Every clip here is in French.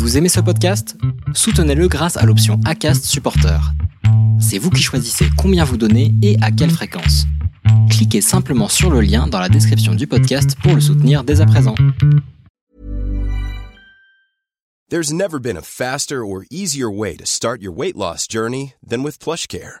Vous aimez ce podcast? Soutenez-le grâce à l'option ACAST Supporter. C'est vous qui choisissez combien vous donnez et à quelle fréquence. Cliquez simplement sur le lien dans la description du podcast pour le soutenir dès à présent. There's never been a faster or easier way to start your weight loss journey than with PlushCare.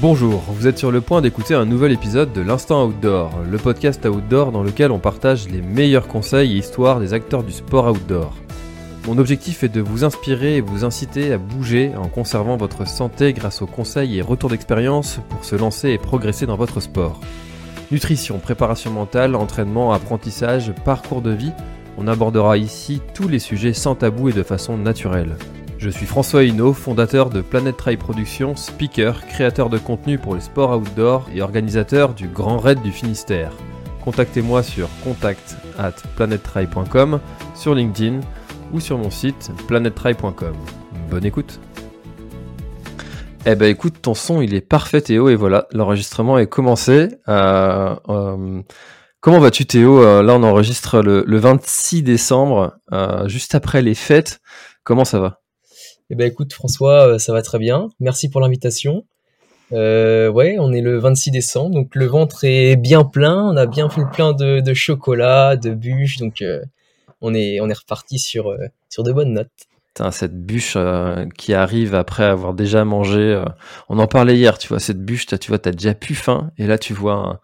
Bonjour, vous êtes sur le point d'écouter un nouvel épisode de l'Instant Outdoor, le podcast outdoor dans lequel on partage les meilleurs conseils et histoires des acteurs du sport outdoor. Mon objectif est de vous inspirer et vous inciter à bouger en conservant votre santé grâce aux conseils et retours d'expérience pour se lancer et progresser dans votre sport. Nutrition, préparation mentale, entraînement, apprentissage, parcours de vie, on abordera ici tous les sujets sans tabou et de façon naturelle. Je suis François Hinault, fondateur de Planet Trail Productions, speaker, créateur de contenu pour les sports outdoor et organisateur du Grand Raid du Finistère. Contactez-moi sur contact at sur LinkedIn ou sur mon site planettrail.com. Bonne écoute eh ben écoute, ton son il est parfait Théo et voilà, l'enregistrement est commencé. Euh, euh, comment vas-tu Théo? Euh, Là on enregistre le, le 26 décembre, juste après les fêtes. Comment ça va? Eh ben écoute François, euh, ça va très bien. Merci pour l'invitation. Euh, ouais, on est le 26 décembre, donc le ventre est bien plein. On a bien fait le plein de, chocolat, de bûches, donc euh, on est on est reparti sur euh, sur de bonnes notes. Cette bûche qui arrive après avoir déjà mangé. on en parlait hier, tu vois, cette bûche, tu vois, t'as déjà plus faim, et là tu vois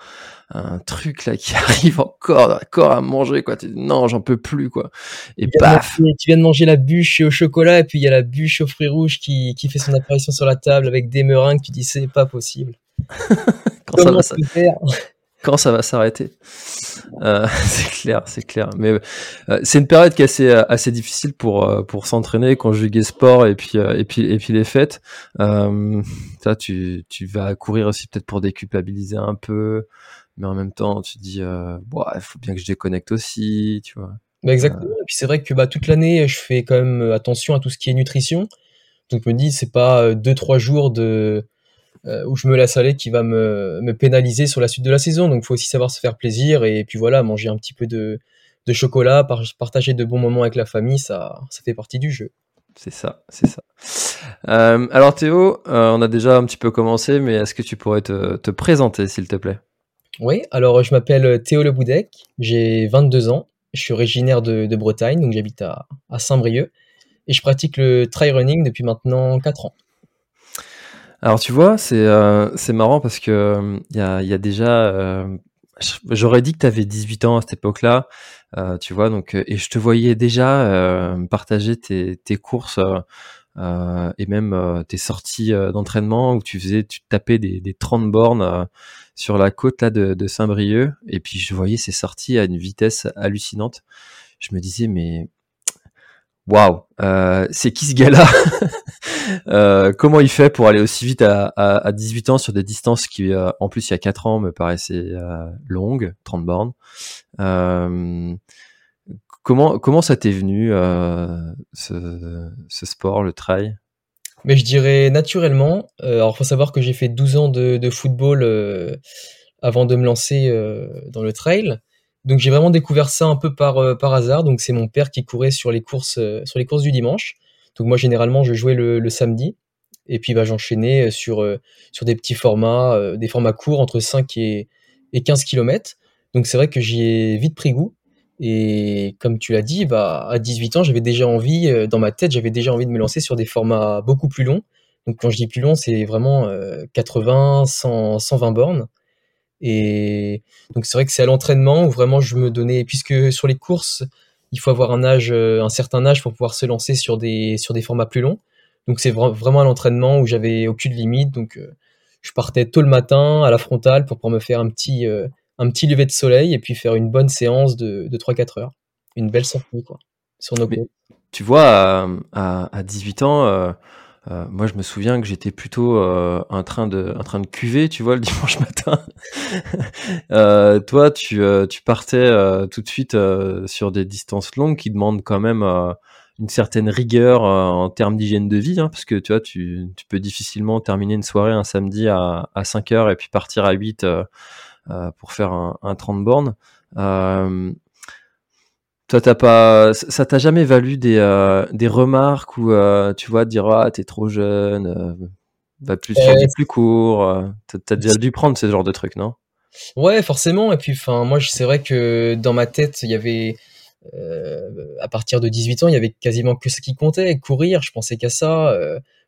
un truc là qui arrive encore, encore à manger, quoi. Tu dis, non, j'en peux plus, quoi. Et paf Tu viens de manger la bûche au chocolat et puis il y a la bûche aux fruits rouges qui, qui fait son apparition sur la table avec des meringues. Tu dis c'est pas possible. quand ça Comment va, ça- faire? Quand ça va s'arrêter. Euh, c'est clair, c'est clair. Mais euh, c'est une période qui est assez, euh, assez difficile pour, euh, pour s'entraîner, conjuguer sport et puis, euh, et puis, et puis les fêtes. Euh, ça, tu, tu vas courir aussi peut-être pour déculpabiliser un peu, mais en même temps, tu te dis, euh, Bon, il faut bien que je déconnecte aussi, tu vois. Bah exactement. Et puis c'est vrai que bah, toute l'année, je fais quand même euh, attention à tout ce qui est nutrition. Donc je me dis, c'est pas euh, deux trois jours de euh, où je me laisse aller qui va me, me pénaliser sur la suite de la saison. Donc il faut aussi savoir se faire plaisir et puis voilà, manger un petit peu de, de chocolat, par- partager de bons moments avec la famille, ça, ça fait partie du jeu. C'est ça, c'est ça. Euh, alors Théo, euh, on a déjà un petit peu commencé, mais est-ce que tu pourrais te, te présenter, s'il te plaît? Oui, alors je m'appelle Théo Le Boudec, j'ai 22 ans, je suis originaire de, Bretagne, donc j'habite à, Saint-Brieuc et je pratique le trail running depuis maintenant 4 ans. Alors tu vois, c'est euh, marrant parce que euh, il y a, déjà, euh, j'aurais dit que tu avais 18 ans à cette époque-là, euh, tu vois, donc euh, et je te voyais déjà euh, partager tes, courses euh, euh, et même euh, tes sorties euh, d'entraînement où tu faisais, tu tapais des, des 30 bornes euh, sur la côte là de, Saint-Brieuc et puis je voyais ces sorties à une vitesse hallucinante. Je me disais mais waouh, euh, c'est qui ce gars-là? Euh, comment il fait pour aller aussi vite à, à, à 18 ans sur des distances qui, euh, en plus, il y a 4 ans, me paraissaient longues, 30 bornes. Comment, comment ça t'est venu, ce sport, le trail? Mais je dirais naturellement. Euh, alors, faut savoir que j'ai fait 12 ans de, football euh, avant de me lancer euh, dans le trail. Donc, j'ai vraiment découvert ça un peu par, euh, par hasard. Donc, c'est mon père qui courait sur les courses, sur les courses du dimanche. Donc, moi, généralement, je jouais le, samedi. Et puis, bah, j'enchaînais sur, sur des petits formats, des formats courts entre 5 et, et 15 km. Donc, c'est vrai que j'y ai vite pris goût. Et comme tu l'as dit, bah, à 18 ans, j'avais déjà envie, euh, dans ma tête, j'avais déjà envie de me lancer sur des formats beaucoup plus longs. Donc quand je dis plus long, c'est vraiment euh, 80, 100, 120 bornes. Et donc c'est vrai que c'est à l'entraînement où vraiment je me donnais, puisque sur les courses, il faut avoir un âge, euh, un certain âge pour pouvoir se lancer sur des, sur des formats plus longs. Donc c'est vra- vraiment à l'entraînement où j'avais aucune limite. Donc euh, je partais tôt le matin à la frontale pour pouvoir me faire un petit, un petit lever de soleil et puis faire une bonne séance de, de 3-4 heures. Une belle sortie, quoi, sur nos côtes. tu vois, à, à, 18 ans, euh, euh, moi je me souviens que j'étais plutôt euh, un train de un train de cuver, tu vois, le dimanche matin. euh, toi, tu, euh, tu partais euh, tout de suite sur des distances longues qui demandent quand même une certaine rigueur en termes d'hygiène de vie, hein, parce que tu vois, tu, tu, peux difficilement terminer une soirée un samedi à, à 5 heures et puis partir à 8 pour faire un, un 30 bornes. Toi, t'as pas, ça t'a jamais valu des, euh, des remarques ou euh, tu vois dire ah t'es trop jeune, euh, va plus des plus court. Euh, t'as déjà dû prendre ce genre de trucs, non? Ouais, forcément. Et puis, enfin, moi, c'est vrai que dans ma tête, il y avait à partir de 18 ans, il y avait quasiment que ce qui comptait, courir. Je pensais qu'à ça.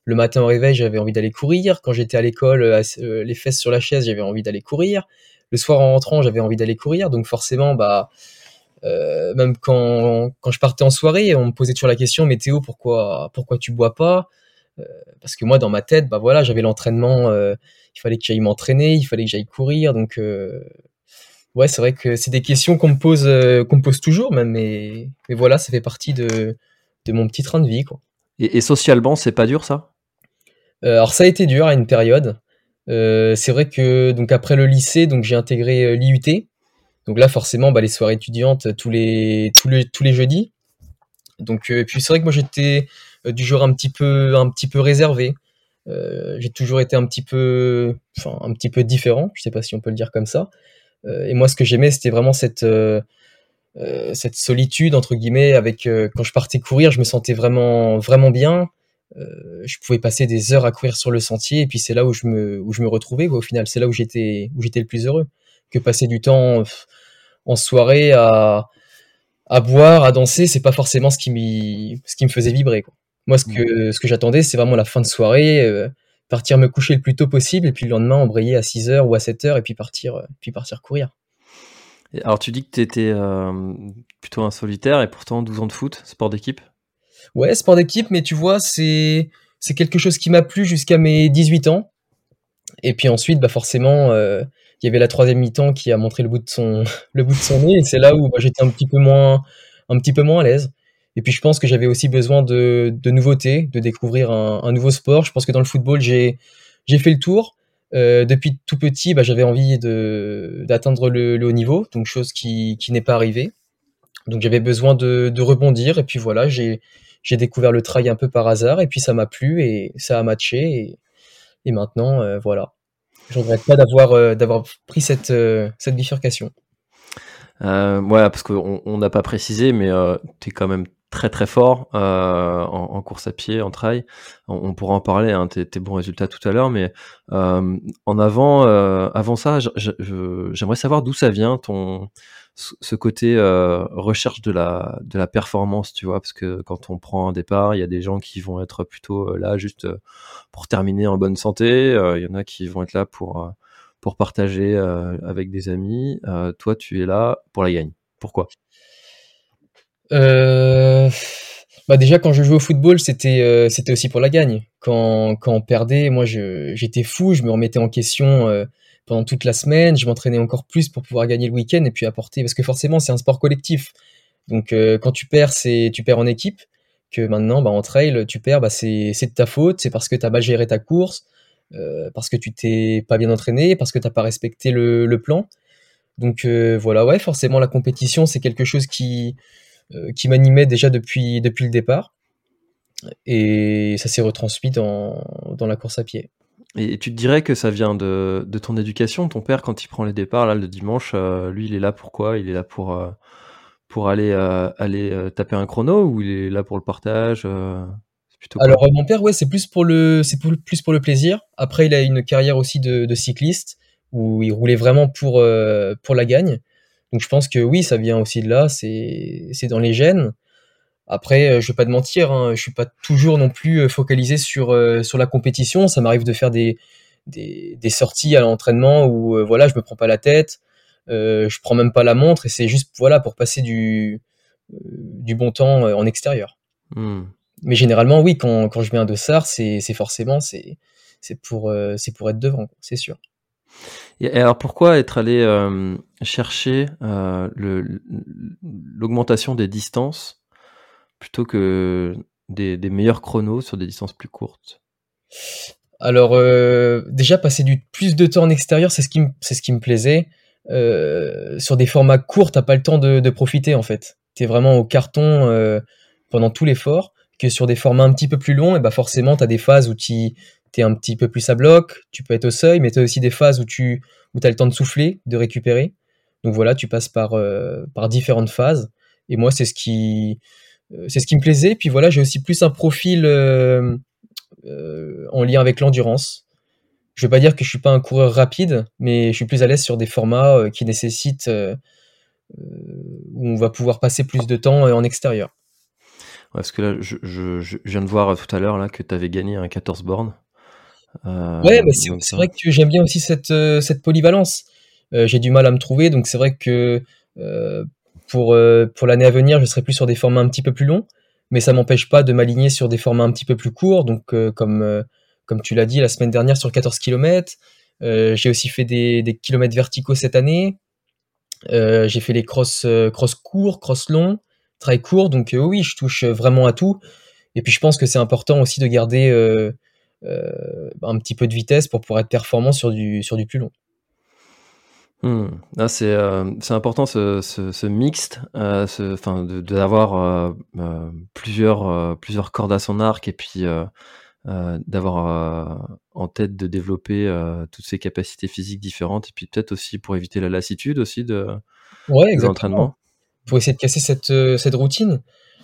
le matin au réveil, j'avais envie d'aller courir. Quand j'étais à l'école, les fesses sur la chaise, j'avais envie d'aller courir. Le soir en rentrant, j'avais envie d'aller courir. Donc forcément, bah euh, même quand, quand je partais en soirée, on me posait toujours la question, mais Théo, pourquoi, pourquoi tu bois pas? Euh, Parce que moi, dans ma tête, bah voilà, j'avais l'entraînement, euh, il fallait que j'aille m'entraîner, il fallait que j'aille courir, donc ouais, c'est vrai que c'est des questions qu'on me pose, qu'on me pose toujours, même, mais, mais voilà, ça fait partie de, de mon petit train de vie, quoi. Et, et socialement, c'est pas dur ça? Alors ça a été dur à une période. C'est vrai que donc après le lycée, donc j'ai intégré l'IUT. Donc là, forcément, bah, les soirées étudiantes tous les, tous les, tous les jeudis. Donc, euh, et puis c'est vrai que moi j'étais euh, du genre un petit peu, un petit peu réservé. Euh, j'ai toujours été un petit peu, enfin un petit peu différent. Je sais pas si on peut le dire comme ça. Euh, et moi, ce que j'aimais, c'était vraiment cette euh, cette solitude entre guillemets. Avec quand je partais courir, je me sentais vraiment vraiment bien. Je pouvais passer des heures à courir sur le sentier, et puis c'est là où je me où je me retrouvais. Quoi, au final, c'est là où j'étais où j'étais le plus heureux que passer du temps en soirée à, à boire, à danser, c'est pas forcément ce qui, ce qui me faisait vibrer. Quoi. Moi, ce que, ce que j'attendais, c'est vraiment la fin de soirée, euh, partir me coucher le plus tôt possible, et puis le lendemain, embrayer à 6h ou à 7h, et puis partir, euh, puis partir courir. alors, tu dis que tu étais euh, plutôt un solitaire, et pourtant 12 ans de foot, sport d'équipe? Ouais, sport d'équipe, mais tu vois, c'est, c'est quelque chose qui m'a plu jusqu'à mes 18 ans. Et puis ensuite, bah forcément, il y avait la troisième mi-temps qui a montré le bout de son, le bout de son nez, et c'est là où bah, j'étais un petit peu moins, un petit peu moins à l'aise. Et puis je pense que j'avais aussi besoin de, de nouveautés, de découvrir un, un, nouveau sport. Je pense que dans le football, j'ai, j'ai fait le tour. Euh, depuis tout petit, bah, j'avais envie de, d'atteindre le, le, haut niveau, donc chose qui, qui n'est pas arrivée. Donc j'avais besoin de, de rebondir, et puis voilà, j'ai, j'ai découvert le trail un peu par hasard, et puis ça m'a plu, et ça a matché, et, maintenant, euh, voilà. Je regrette pas d'avoir euh, d'avoir pris cette euh, cette bifurcation. Ouais, parce qu'on n'a pas précisé, mais tu es quand même très très fort en, course à pied, en trail. On, pourra en parler, hein, tes, tes, bons résultats tout à l'heure, mais en avant, avant ça, j'aimerais savoir d'où ça vient ton ce côté euh, recherche de la de la performance, tu vois, parce que quand on prend un départ, il y a des gens qui vont être plutôt là juste pour terminer en bonne santé, il y en a qui vont être là pour pour partager avec des amis. toi, tu es là pour la gagne. Pourquoi? Euh, bah déjà quand je jouais au football, c'était euh, c'était aussi pour la gagne. Quand, quand on perdait, moi j'étais fou, je me remettais en question euh, pendant toute la semaine, je m'entraînais encore plus pour pouvoir gagner le week-end et puis apporter parce que forcément c'est un sport collectif. Donc euh, quand tu perds, c'est tu perds en équipe. Que maintenant, bah, en trail, tu perds, bah, c'est de ta faute, c'est parce que tu as mal géré ta course, euh, parce que tu t'es pas bien entraîné, parce que t'as pas respecté le, le plan. Donc euh, voilà, ouais, forcément la compétition c'est quelque chose qui qui m'animait déjà depuis, depuis le départ. Et ça s'est retransmis dans, dans la course à pied. Et tu te dirais que ça vient de, de, ton éducation? Ton père, quand il prend les départs, là, le dimanche, euh, lui, il est là pour quoi? Il est là pour, euh, pour aller, euh, aller taper un chrono ou il est là pour le partage plutôt Alors, mon père, ouais, c'est plus, pour le, plus pour le plaisir. Après, il a une carrière aussi de, de cycliste où il roulait vraiment pour, pour la gagne. Donc je pense que oui, ça vient aussi de là, c'est c'est dans les gènes. Après, euh, je vais pas te mentir, hein, je suis pas toujours non plus euh, focalisé sur euh, sur la compétition. Ça m'arrive de faire des, des, des sorties à l'entraînement où voilà, je me prends pas la tête, je prends même pas la montre et c'est juste voilà pour passer du du bon temps en extérieur. Mmh. Mais généralement, oui, quand quand je viens de SAR, c'est forcément c'est c'est pour c'est pour être devant, c'est sûr. Et alors pourquoi être allé euh, chercher euh, l'augmentation des distances plutôt que des, meilleurs chronos sur des distances plus courtes Alors, déjà, passer du plus de temps en extérieur, c'est ce, qui ce qui me plaisait. sur des formats courts, t'as pas le temps de, profiter en fait. Tu es vraiment au carton pendant tout l'effort. Que sur des formats un petit peu plus longs, et bah forcément, tu as des phases où tu es un petit peu plus à bloc, tu peux être au seuil, mais tu as aussi des phases où tu où as le temps de souffler, de récupérer. Donc voilà, tu passes par, euh, par différentes phases. Et moi, c'est ce qui euh, c'est ce qui me plaisait. Puis voilà, j'ai aussi plus un profil euh, en lien avec l'endurance. Je veux pas dire que je suis pas un coureur rapide, mais je suis plus à l'aise sur des formats qui nécessitent où on va pouvoir passer plus de temps en extérieur. parce que là, je, je, viens de voir tout à l'heure là que tu avais gagné un 14 bornes. ouais, mais c'est vrai que j'aime bien aussi cette, cette polyvalence. Euh, j'ai du mal à me trouver. Donc c'est vrai que euh, pour, euh, pour l'année à venir, je serai plus sur des formats un petit peu plus longs, mais ça m'empêche pas de m'aligner sur des formats un petit peu plus courts. Donc comme, comme tu l'as dit la semaine dernière sur 14 km, j'ai aussi fait des, des, kilomètres verticaux cette année. j'ai fait les cross, cross courts, cross longs, très courts. Donc oui, je touche vraiment à tout. Et puis je pense que c'est important aussi de garder un petit peu de vitesse pour pouvoir être performant sur du, sur du plus long. Mmh. Ah, c'est euh, important ce, ce, ce mixte, euh, enfin d'avoir euh, euh, plusieurs euh, plusieurs cordes à son arc et puis d'avoir en tête de développer toutes ses capacités physiques différentes et puis peut-être aussi pour éviter la lassitude aussi de, ouais, l'entraînement. Pour essayer de casser cette cette routine.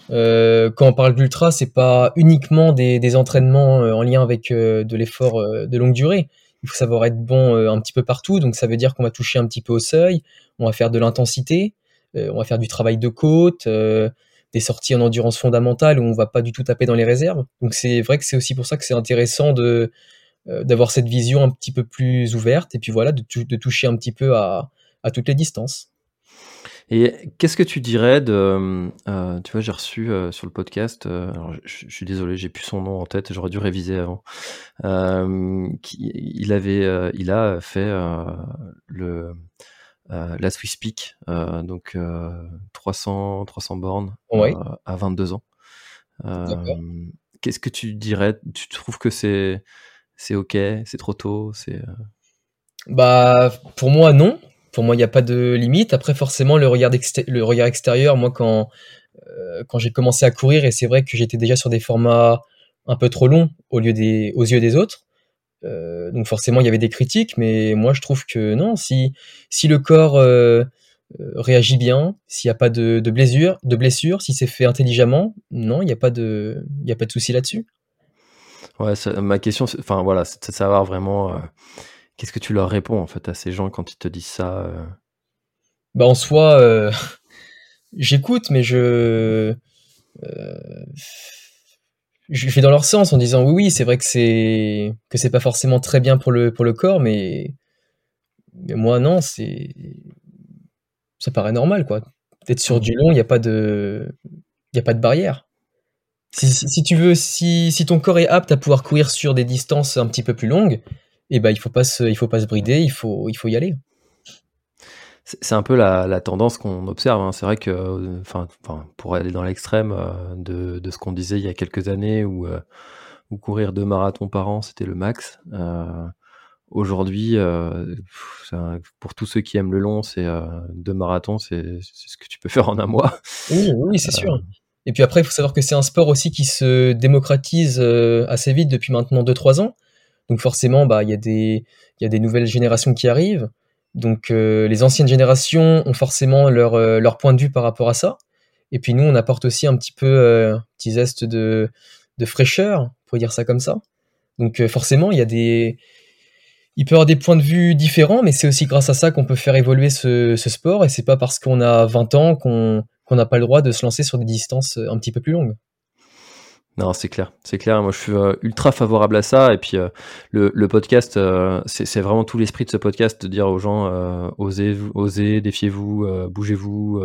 quand on parle d'ultra, c'est pas uniquement des, des entraînements en lien avec de l'effort de longue durée il faut savoir être bon euh, un petit peu partout. Donc ça veut dire qu'on va toucher un petit peu au seuil, on va faire de l'intensité, euh, on va faire du travail de côte, euh, des sorties en endurance fondamentale où on va pas du tout taper dans les réserves. Donc c'est vrai que c'est aussi pour ça que c'est intéressant de d'avoir cette vision un petit peu plus ouverte et puis voilà de, toucher un petit peu à toutes les distances. Et qu'est-ce que tu dirais de. Euh, tu vois, j'ai reçu euh, sur le podcast, euh, alors je, suis désolé, j'ai plus son nom en tête, j'aurais dû réviser avant. Qui, il, avait, il a fait le, la Swiss Peak, donc 300, 300 bornes à 22 ans. Qu'est-ce que tu dirais? Tu trouves que c'est c'est ok? C'est trop tôt? C'est Bah, pour moi, non pour moi, il n'y a pas de limite. Après, forcément, le regard, le regard extérieur, moi, quand, euh, quand j'ai commencé à courir, et c'est vrai que j'étais déjà sur des formats un peu trop longs au lieu des, aux yeux des autres, euh, donc forcément, il y avait des critiques, mais moi, je trouve que non, si, si le corps euh, réagit bien, s'il n'y a pas de, de blessure, de blessure, si c'est fait intelligemment, non, il n'y a pas de, de souci là-dessus. Ouais, ma question, enfin voilà, c'est de savoir vraiment Qu'est-ce que tu leur réponds en fait à ces gens quand ils te disent ça euh? Bah en soi, euh, j'écoute, mais je euh, je vais dans leur sens en disant oui, oui, c'est vrai que c'est que c'est pas forcément très bien pour le pour le corps, mais mais moi non, c'est ça paraît normal quoi. D'être sur du long, il n'y a pas de il y a pas de barrière. Si, si, tu veux, si, si ton corps est apte à pouvoir courir sur des distances un petit peu plus longues, et ben il faut pas se, il faut pas se brider, il faut, il faut y aller. C'est un peu la, tendance qu'on observe. Hein. C'est vrai que, enfin, pour aller dans l'extrême euh, de, de, ce qu'on disait il y a quelques années, où, euh, où courir deux marathons par an, c'était le max. Euh, Aujourd'hui, euh, pour tous ceux qui aiment le long, c'est deux marathons, c'est ce que tu peux faire en un mois. Oui, oui, c'est sûr. Et puis après, il faut savoir que c'est un sport aussi qui se démocratise assez vite depuis maintenant 2-3 ans. Donc forcément, bah, il y, a des, nouvelles générations qui arrivent. Donc euh, les anciennes générations ont forcément leur, euh, leur point de vue par rapport à ça. Et puis nous, on apporte aussi un petit peu euh, un petit zeste de, de fraîcheur, pour dire ça comme ça. Donc forcément, il y a des... Il peut y avoir des points de vue différents, mais c'est aussi grâce à ça qu'on peut faire évoluer ce, ce sport. Et c'est pas parce qu'on a 20 ans qu'on n'a pas le droit de se lancer sur des distances un petit peu plus longues. Non, c'est clair, c'est clair. Moi, je suis euh, ultra favorable à ça. Et puis, euh, le, podcast, euh, c'est vraiment tout l'esprit de ce podcast de dire aux gens osez, osez, défiez-vous, bougez-vous,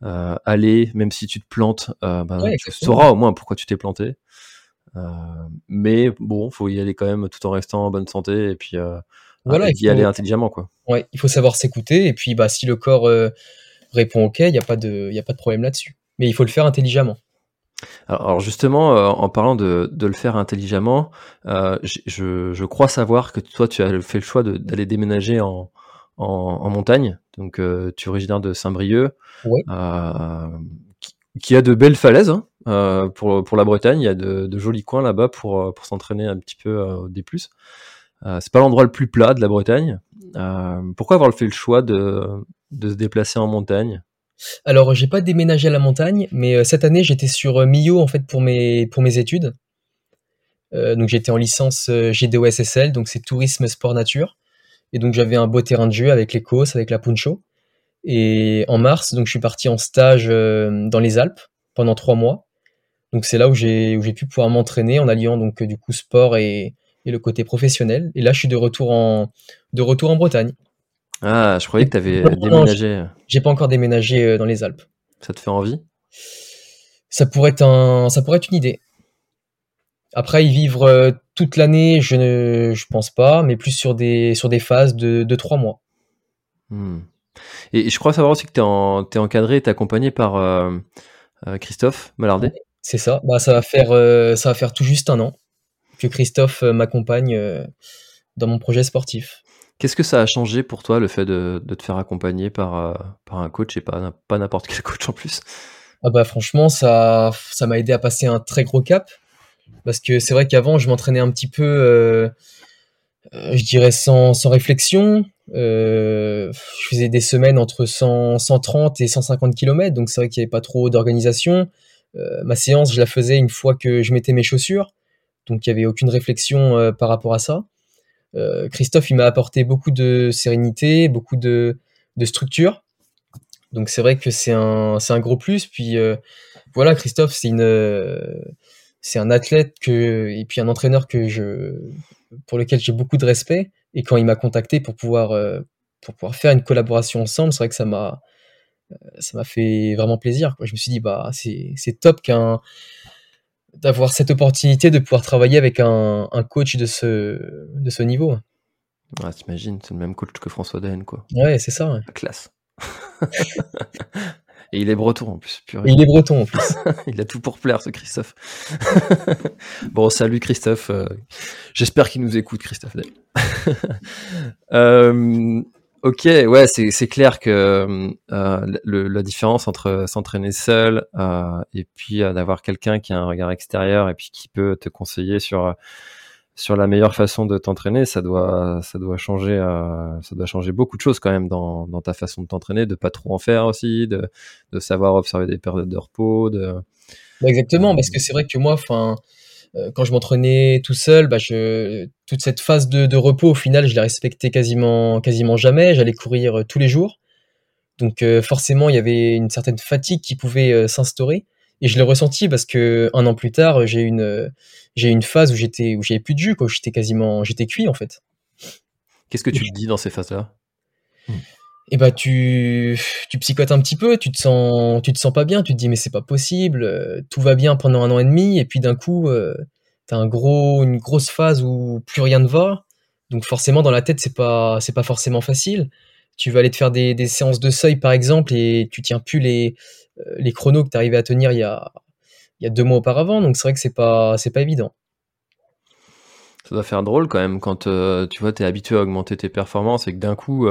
allez, même si tu te plantes, ben, tu sauras au moins pourquoi tu t'es planté. mais bon, faut y aller quand même tout en restant en bonne santé et puis voilà, y aller intelligemment, quoi. Ouais, il faut savoir s'écouter. Et puis, bah, si le corps répond OK, il n'y a pas de, il a pas de problème là-dessus. Mais il faut le faire intelligemment. Alors justement, en parlant de, le faire intelligemment, je, crois savoir que toi, tu as fait le choix d'aller déménager en, montagne. Donc, tu es originaire de Saint-Brieuc, qui, a de belles falaises hein, pour, pour la Bretagne. Il y a de, jolis coins là-bas pour, pour s'entraîner un petit peu au D+. c'est pas l'endroit le plus plat de la Bretagne. pourquoi avoir fait le choix de, de se déplacer en montagne? Alors, j'ai pas déménagé à la montagne, mais euh, cette année, j'étais sur euh, Millau en fait pour mes pour mes études. Euh, donc j'étais en licence GDOSSL, donc c'est tourisme sport nature. Et donc j'avais un beau terrain de jeu avec les COS, avec la Puncho. Et en mars, donc je suis parti en stage dans les Alpes pendant trois mois. Donc c'est là où j'ai où j'ai pu pouvoir m'entraîner en alliant donc du coup sport et, et le côté professionnel. Et là, je suis de retour en de retour en Bretagne. Ah, je croyais que tu avais déménagé. J'ai pas encore déménagé euh, dans les Alpes. Ça te fait envie? Ça pourrait être un, ça pourrait être une idée. Après, y vivre euh, toute l'année, je ne, je pense pas, mais plus sur des, sur des phases de, de trois mois. Hmm. Et je crois savoir aussi que tu es, es, encadré et accompagné par euh, Christophe Malardet. C'est ça. Bah, ça va faire, ça va faire tout juste un an que Christophe m'accompagne dans mon projet sportif. Qu'est-ce que ça a changé pour toi le fait de, te faire accompagner par, euh, par un coach et pas, n'importe quel coach en plus? Ah bah franchement ça m'a aidé à passer un très gros cap. Parce que c'est vrai qu'avant je m'entraînais un petit peu euh, euh, je dirais sans, réflexion. Je faisais des semaines entre 100, 130 et 150 km donc c'est vrai qu'il n'y avait pas trop d'organisation. Ma séance je la faisais une fois que je mettais mes chaussures. Donc il n'y avait aucune réflexion par rapport à ça euh, Christophe, il m'a apporté beaucoup de sérénité, beaucoup de, structure. Donc c'est vrai que c'est un, un gros plus. Puis euh, voilà, Christophe, c'est une, c'est un athlète que, et puis un entraîneur que je, pour lequel j'ai beaucoup de respect. Et quand il m'a contacté pour pouvoir, euh, pour pouvoir faire une collaboration ensemble, c'est vrai que ça m'a, ça m'a fait vraiment plaisir. Je me suis dit, bah, c'est top qu'un, d'avoir cette opportunité de pouvoir travailler avec un, coach de ce, de ce niveau. Ouais, t'imagines, c'est le même coach que François Daen, quoi. Ouais, c'est ça. Ouais. Classe. Et il est breton en plus. il est breton en plus. il a tout pour plaire, ce Christophe. bon, salut Christophe. Euh, j'espère qu'il nous écoute, Christophe. euh, Ok, ouais, c'est clair que euh, la différence entre s'entraîner seul euh, et puis euh, d'avoir quelqu'un qui a un regard extérieur et puis qui peut te conseiller sur sur la meilleure façon de t'entraîner, ça doit ça doit changer ça doit changer beaucoup de choses quand même dans, dans ta façon de t'entraîner, de pas trop en faire aussi, de, de savoir observer des périodes de repos, de exactement parce que c'est vrai que moi, enfin euh, quand je m'entraînais tout seul, bah je, toute cette phase de, repos, au final, je l'ai respecté quasiment, quasiment jamais. J'allais courir euh, tous les jours. Donc euh, forcément, il y avait une certaine fatigue qui pouvait s'instaurer. Et je l'ai ressenti parce que un an plus tard, j'ai une, j'ai une phase où j'étais, où j'avais plus de jus, quoi. J'étais quasiment, j'étais cuit en fait. Qu'est-ce que tu te dis dans ces phases-là? Et bah tu, psychotes un petit peu, tu te sens, tu te sens pas bien, tu te dis mais c'est pas possible, euh, tout va bien pendant un an et demi et puis d'un coup euh, t'as une grosse phase où plus rien ne va, donc forcément dans la tête c'est pas, pas forcément facile. Tu vas aller te faire des, séances de seuil par exemple et tu tiens plus les, euh, chronos que tu arrivé à tenir il y a, deux mois auparavant, donc c'est vrai que c'est pas, pas évident. Ça doit faire drôle quand même quand tu vois, tu es habitué à augmenter tes performances et que d'un coup,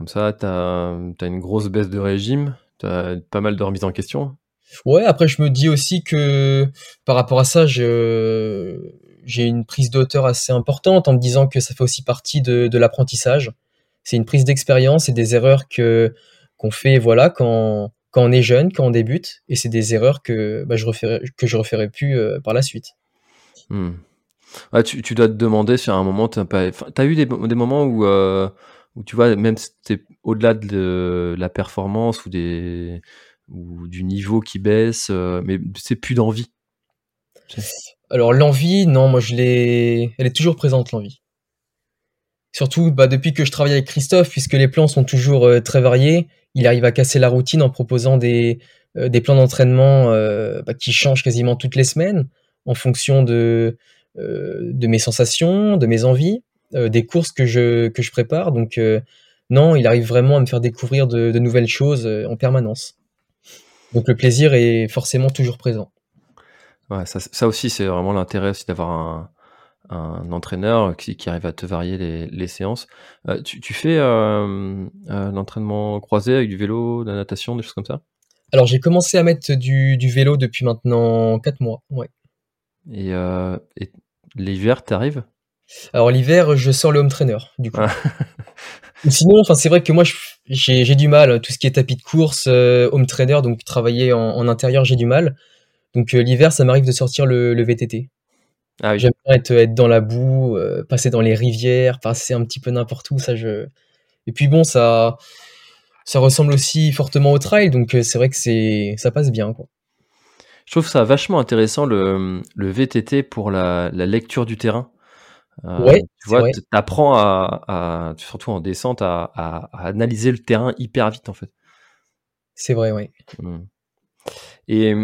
comme ça, tu as, une grosse baisse de régime, tu as pas mal de remises en question. Ouais, après, je me dis aussi que par rapport à ça, j'ai une prise de hauteur assez importante en me disant que ça fait aussi partie de, l'apprentissage. C'est une prise d'expérience et des erreurs que qu'on fait voilà quand, quand on est jeune, quand on débute, et c'est des erreurs que bah, je referai, que je referai plus euh, par la suite. Hmm. tu, tu, dois te demander sur un moment, tu as, eu des, des moments où euh, où tu vois, même c'était au-delà de la performance ou, des, ou du niveau qui baisse, euh, mais c'est plus d'envie. Alors l'envie, non, moi je l'ai, elle est toujours présente l'envie. Surtout bah, depuis que je travaille avec Christophe, puisque les plans sont toujours euh, très variés, il arrive à casser la routine en proposant des, euh, des plans d'entraînement bah, qui changent quasiment toutes les semaines en fonction de, de mes sensations, de mes envies. Euh, des courses que je, que je prépare. Donc euh, non, il arrive vraiment à me faire découvrir de, nouvelles choses euh, en permanence. Donc le plaisir est forcément toujours présent. Ouais, ça, ça aussi, c'est vraiment l'intérêt aussi d'avoir un, un entraîneur qui, qui arrive à te varier les, les séances. Euh, tu, tu fais euh, euh, l'entraînement croisé avec du vélo, de la natation, des choses comme ça? Alors j'ai commencé à mettre du, du vélo depuis maintenant 4 mois. Ouais. Et, et l'hiver, t'arrives? Alors l'hiver, je sors le home trainer, du coup. Ah. Sinon, enfin c'est vrai que moi j'ai du mal, tout ce qui est tapis de course, euh, home trainer, donc travailler en, en intérieur, j'ai du mal. Donc euh, l'hiver, ça m'arrive de sortir le, le VTT. Ah oui, J'aime bien être, être dans la boue, euh, passer dans les rivières, passer un petit peu n'importe où, ça je. Et puis bon, ça, ça ressemble aussi fortement au trail, donc c'est vrai que c'est, ça passe bien, quoi. je trouve ça vachement intéressant le, le VTT pour la, la lecture du terrain. Euh, Ouais, tu vois, vrai. t- t'apprends à, à, surtout en descente, à, analyser le terrain hyper vite en fait. C'est vrai, ouais. Mm. Et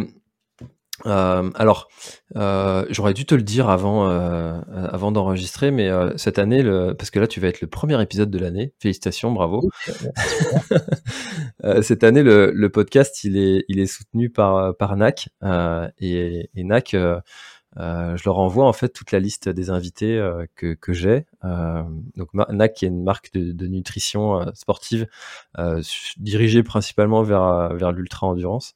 euh, alors, euh, j'aurais dû te le dire avant, avant d'enregistrer, mais cette année, le, parce que là, tu vas être le premier épisode de l'année. Félicitations, bravo. Cette année, le, le podcast, il est, il est soutenu par, par NAC. et, et NAC, je leur envoie en fait toute la liste des invités euh, que, que j'ai. Euh, donc NAC, qui est une marque de, de nutrition euh, sportive euh, dirigée principalement vers, euh, vers l'ultra endurance.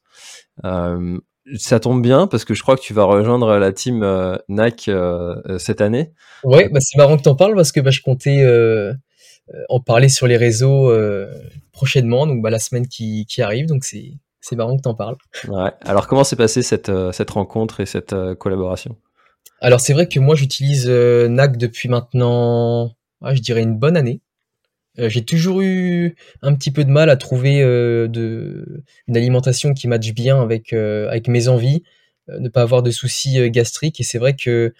Euh, ça tombe bien parce que je crois que tu vas rejoindre la team euh, NAC euh, euh, cette année. Ouais, bah c'est marrant que t'en parles parce que bah, je comptais euh, euh, en parler sur les réseaux euh, prochainement, donc bah, la semaine qui, qui arrive, donc c'est, c'est marrant que t'en parles. Ouais. Alors comment s'est passée cette, euh, cette rencontre et cette euh, collaboration? Alors c'est vrai que moi j'utilise euh, NAC depuis maintenant, ah, je dirais une bonne année. Euh, j'ai toujours eu un petit peu de mal à trouver euh, de, une alimentation qui matche bien avec, avec mes envies, ne pas avoir de soucis gastriques. Et c'est vrai que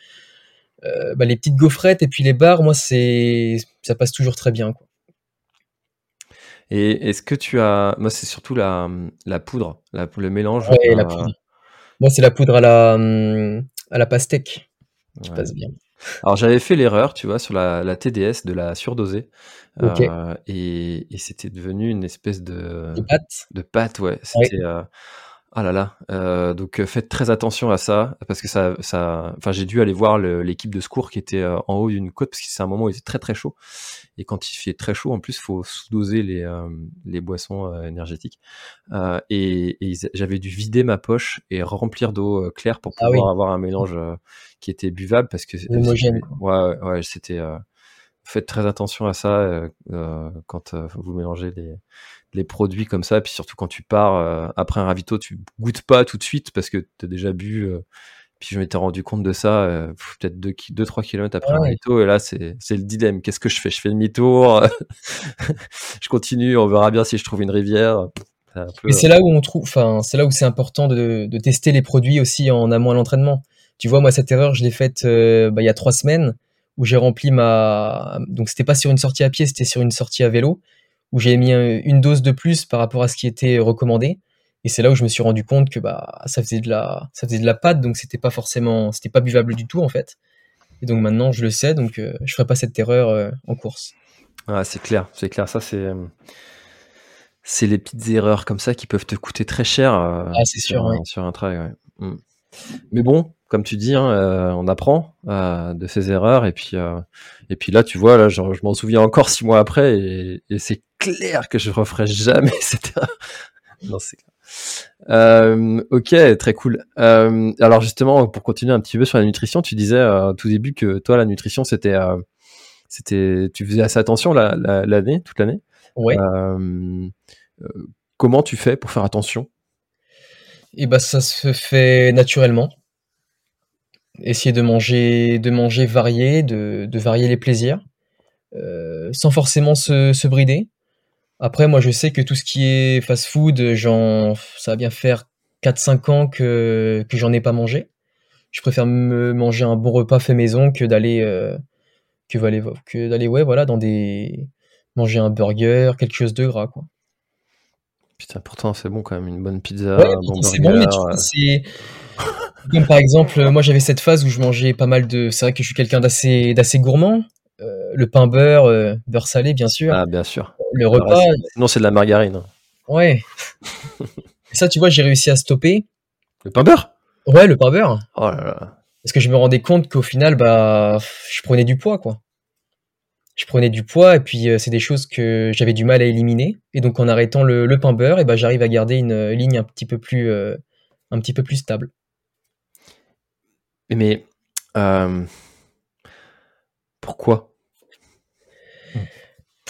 bah, les petites gaufrettes et puis les bars, moi c'est ça passe toujours très bien. Quoi. Et est-ce que tu as, moi c'est surtout la, la poudre, la- le mélange. Ouais, la euh, poudre. Moi c'est la poudre à la, à la pastèque qui ouais. passe bien. Alors j'avais fait l'erreur, tu vois, sur la, la TDS de la surdoser, euh, et, et c'était devenu une espèce de, Les pâtes. de pâte, ouais. C'était, euh, ah là là. Euh, donc euh, faites très attention à ça, parce que ça, ça, enfin j'ai dû aller voir l'équipe de secours qui était euh, en haut d'une côte, parce que c'est un moment où il était très très chaud, et quand il fait très chaud, en plus, faut sous-doser les, euh, les boissons euh, énergétiques. Euh, et et j'avais dû vider ma poche et remplir d'eau claire pour Ah pouvoir oui. avoir un mélange euh, qui était buvable, parce que Homogène, c'était- ouais, ouais, ouais, c'était. euh, faites très attention à ça quand euh, vous mélangez les, les produits comme ça, puis surtout quand tu pars euh, après un ravito, tu goûtes pas tout de suite parce que tu as déjà bu. euh, puis je m'étais rendu compte de ça euh, peut-être 2-3 km après Ah un ravito, et là c'est le dilemme. Qu'est-ce que je fais? Je fais demi-tour, je continue, on verra bien si je trouve une rivière. C'est un peu, Mais c'est là où on trouve, enfin, c'est là où c'est important de, de tester les produits aussi en amont à l'entraînement. Tu vois, moi, cette erreur, je l'ai faite bah, il y a trois semaines où j'ai rempli ma. Donc, c'était pas sur une sortie à pied, c'était sur une sortie à vélo où j'ai mis un- une dose de plus par rapport à ce qui était recommandé. Et c'est là où je me suis rendu compte que bah ça faisait de la ça faisait de la pâte, donc c'était pas forcément c'était pas buvable du tout en fait. Et donc maintenant je le sais, donc euh, je ferai pas cette erreur euh, en course. Ouais, c'est clair, c'est clair. Ça, c'est euh, c'est les petites erreurs comme ça qui peuvent te coûter très cher euh, Ah, c'est sur, sûr, ouais. sur un trail. ouais. Mm. Mais bon, comme tu dis, hein, euh, on apprend euh, de ces erreurs et puis euh, et puis là, tu vois, là, je, je m'en souviens encore six mois après et, et c'est clair que je referai jamais cette erreur. non, c'est. Euh, ok, très cool. Euh, alors justement, pour continuer un petit peu sur la nutrition, tu disais euh, au tout début que toi, la nutrition, c'était euh, c'était tu faisais assez attention la- la- l'année, toute l'année. Ouais. Comment tu fais pour faire attention? Et bah ça se fait naturellement. Essayer de manger, de manger varié, de, de varier les plaisirs, sans forcément se, se brider. Après, moi, je sais que tout ce qui est fast-food, j'en, ça va bien faire 4-5 ans que, que j'en ai pas mangé. Je préfère me manger un bon repas fait maison que d'aller, euh, que d'aller, que d'aller, ouais, voilà, dans des, manger un burger, quelque chose de gras, quoi. Putain, pourtant c'est bon quand même, une bonne pizza, Ouais, un bon pourtant, c'est bon, mais tu vois, euh, c'est comme par exemple, euh, moi j'avais cette phase où je mangeais pas mal de. C'est vrai que je suis quelqu'un d'assez d'assez gourmand. Euh, le pain beurre, euh, beurre salé, bien sûr. Ah bien sûr. Le repas, c'est- Sinon c'est de la margarine. hein. ouais. ça, tu vois, j'ai réussi à stopper. Le pain beurre? Ouais, le pain beurre. Oh là là. Parce que je me rendais compte qu'au final, bah, je prenais du poids, quoi. Je prenais du poids et puis euh, c'est des choses que j'avais du mal à éliminer. Et donc en arrêtant le, le pain beurre, et bah, j'arrive à garder une euh, ligne un petit peu plus, euh, un petit peu plus stable. Mais euh, pourquoi?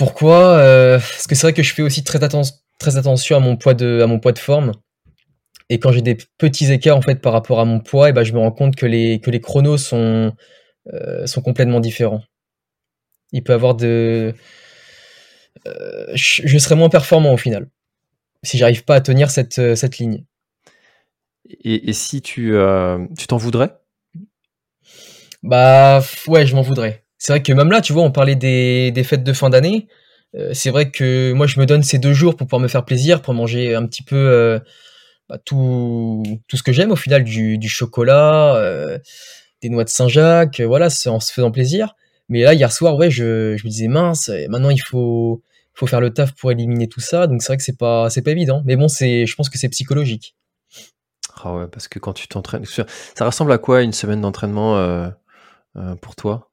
Pourquoi euh, Parce que c'est vrai que je fais aussi très, atten- très attention à mon poids de, à mon poids de forme. Et quand j'ai des petits écarts en fait par rapport à mon poids, et ben je me rends compte que les, que les chronos sont, euh, sont complètement différents. Il peut avoir de. euh, je, je serai moins performant au final. Si j'arrive pas à tenir cette, cette ligne. et, et si tu euh, tu t'en voudrais? Bah ouais, je m'en voudrais. C'est vrai que même là, tu vois, on parlait des, des fêtes de fin d'année. Euh, c'est vrai que moi, je me donne ces deux jours pour pouvoir me faire plaisir, pour manger un petit peu euh, bah, tout, tout ce que j'aime au final, du, du chocolat, euh, des noix de Saint-Jacques, voilà, en se faisant plaisir. Mais là, hier soir, ouais, je, je me disais mince, maintenant il faut, faire le taf pour éliminer tout ça. Donc c'est vrai que c'est pas, c'est pas évident. Mais bon, c'est, je pense que c'est psychologique. Ah ouais, parce que quand tu t'entraînes, ça ressemble à quoi une semaine d'entraînement pour toi?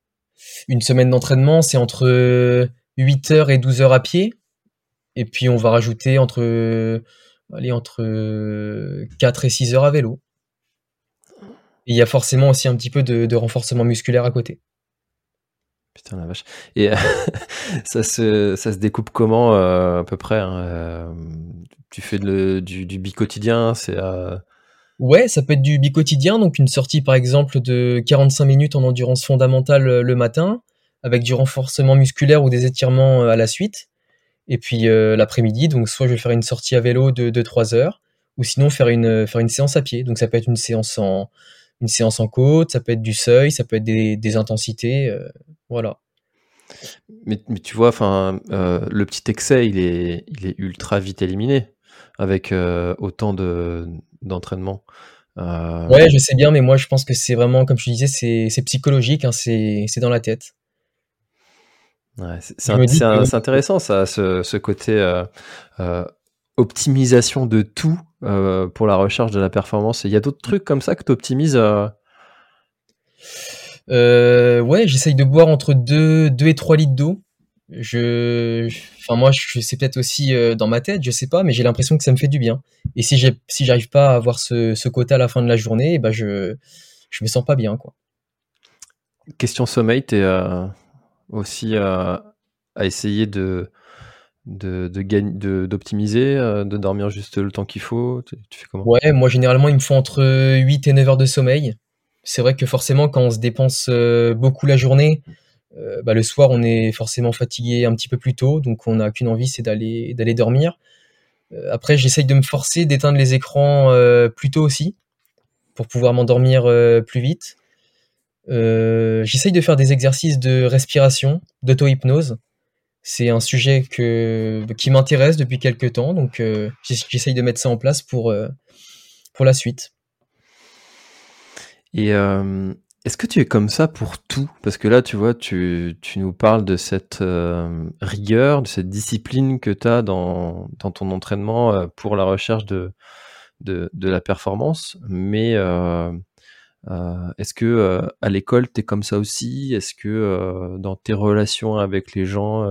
Une semaine d'entraînement, c'est entre 8 heures et 12 heures à pied. Et puis on va rajouter entre, allez, entre 4 et 6 heures à vélo. Il y a forcément aussi un petit peu de, renforcement musculaire à côté. Putain la vache. Et ça se ça se découpe comment euh, à peu près hein, euh, Tu fais du, du bi-quotidien, c'est euh, Ouais, ça peut être du bi-quotidien, donc une sortie par exemple de 45 minutes en endurance fondamentale euh, le matin, avec du renforcement musculaire ou des étirements euh, à la suite. Et puis euh, l'après-midi, donc soit je vais faire une sortie à vélo de, de 3 heures, ou sinon faire une, séance à pied. Donc ça peut être une séance en, une côte, ça peut être du seuil, ça peut être des, intensités, voilà. Mais, tu vois, le petit excès, il est, il est ultra vite éliminé avec euh, autant de d'entraînement. Euh, Ouais, je sais bien, mais moi je pense que c'est vraiment, comme je disais, c'est psychologique, hein, c'est dans la tête. ouais, c'est que- intéressant ça, ce, ce côté euh, optimisation de tout pour la recherche de la performance. Il y a d'autres trucs comme ça que tu optimises Euh, ouais, j'essaye de boire entre 2, 2 et 3 litres d'eau. Je, enfin moi, je, c'est peut-être aussi euh, dans ma tête, je sais pas, mais j'ai l'impression que ça me fait du bien. Et si j'ai, si j'arrive pas à avoir ce, ce quota à la fin de la journée, eh ben je, je me sens pas bien, quoi. Question sommeil, tu es aussi euh, à essayer de de de gagner de- d'optimiser, euh, de dormir juste le temps qu'il faut. Tu, tu fais comment? Ouais, moi généralement il me faut entre 8 et 9 heures de sommeil. C'est vrai que forcément quand on se dépense euh, beaucoup la journée, euh, bah, le soir on est forcément fatigué un petit peu plus tôt, donc on n'a qu'une envie c'est d'aller dormir. Euh, après j'essaye de me forcer d'éteindre les écrans euh, plus tôt aussi pour pouvoir m'endormir plus vite. J'essaye de faire des exercices de respiration, d'auto-hypnose. C'est un sujet qui m'intéresse depuis quelques temps, donc j'ess- j'essaye de mettre ça en place pour, pour la suite. Et est-ce que tu es comme ça pour tout? Parce que là, tu vois, tu, tu nous parles de cette euh, rigueur, de cette discipline que tu as dans, dans ton entraînement euh, pour la recherche de, de, de la performance. Mais euh, est-ce que à l'école, tu es comme ça aussi? Est-ce que dans tes relations avec les gens,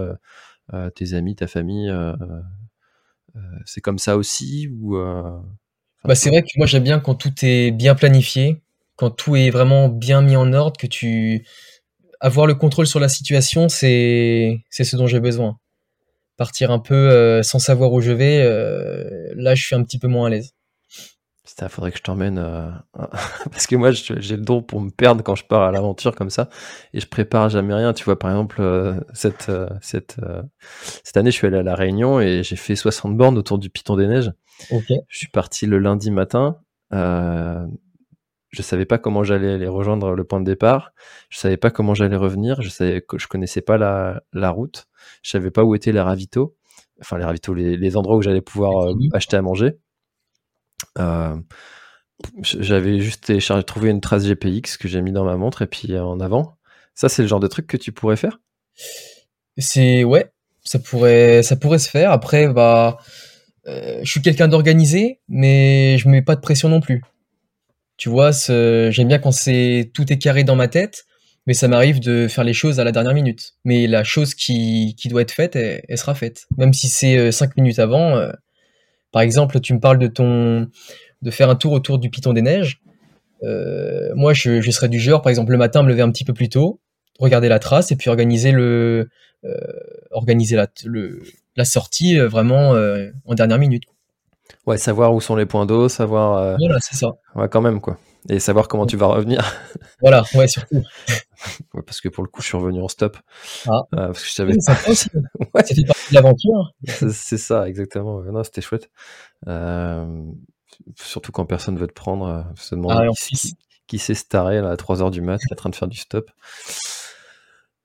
tes amis, ta famille, c'est comme ça aussi ou Bah, c'est vrai que moi j'aime bien quand tout est bien planifié, quand tout est vraiment bien mis en ordre, que tu avoir le contrôle sur la situation, c'est c'est ce dont j'ai besoin. Partir un peu euh, sans savoir où je vais, euh, là je suis un petit peu moins à l'aise. Il faudrait que je t'emmène. euh, Parce que moi, j'ai le don pour me perdre quand je pars à l'aventure comme ça. Et je prépare jamais rien. Tu vois, par exemple, cette, cette, cette année, je suis allé à La Réunion et j'ai fait 60 bornes autour du Piton des Neiges. Ok. Je suis parti le lundi matin. Je savais pas comment j'allais aller rejoindre le point de départ. Je savais pas comment j'allais revenir. Je savais que je connaissais pas la, la route. Je savais pas où étaient les ravitaux. Enfin, les ravitaux, les, les endroits où j'allais pouvoir euh, acheter à manger. Euh, j'avais juste téléchargé, trouvé une trace GPX que j'ai mis dans ma montre et puis euh, en avant. Ça, c'est le genre de truc que tu pourrais faire? C'est ouais, ça pourrait ça pourrait se faire. Après bah je suis quelqu'un d'organisé, mais je mets pas de pression non plus. Tu vois, j'aime bien quand c'est tout est carré dans ma tête, mais ça m'arrive de faire les choses à la dernière minute. Mais la chose qui, doit être faite, elle, sera faite. Même si c'est cinq minutes avant. par exemple, tu me parles de ton de faire un tour autour du Piton des Neiges. moi, je, serais du genre, par exemple, le matin, me lever un petit peu plus tôt, regarder la trace et puis organiser la sortie vraiment en dernière minute. Ouais, savoir où sont les points d'eau, savoir. Euh, voilà, c'est ça. Ouais, quand même, quoi. Et savoir comment tu vas revenir. Voilà, ouais, surtout. parce que pour le coup, je suis revenu en stop. Ah. Euh, parce que je savais. C'est aussi. ouais. Ça fait partie de l'aventure. C'est ça, exactement. Non, c'était chouette. Euh, surtout quand personne veut te prendre, se demander ah, qui, qui s'est staré là, à 3h du mat, qui est en train de faire du stop.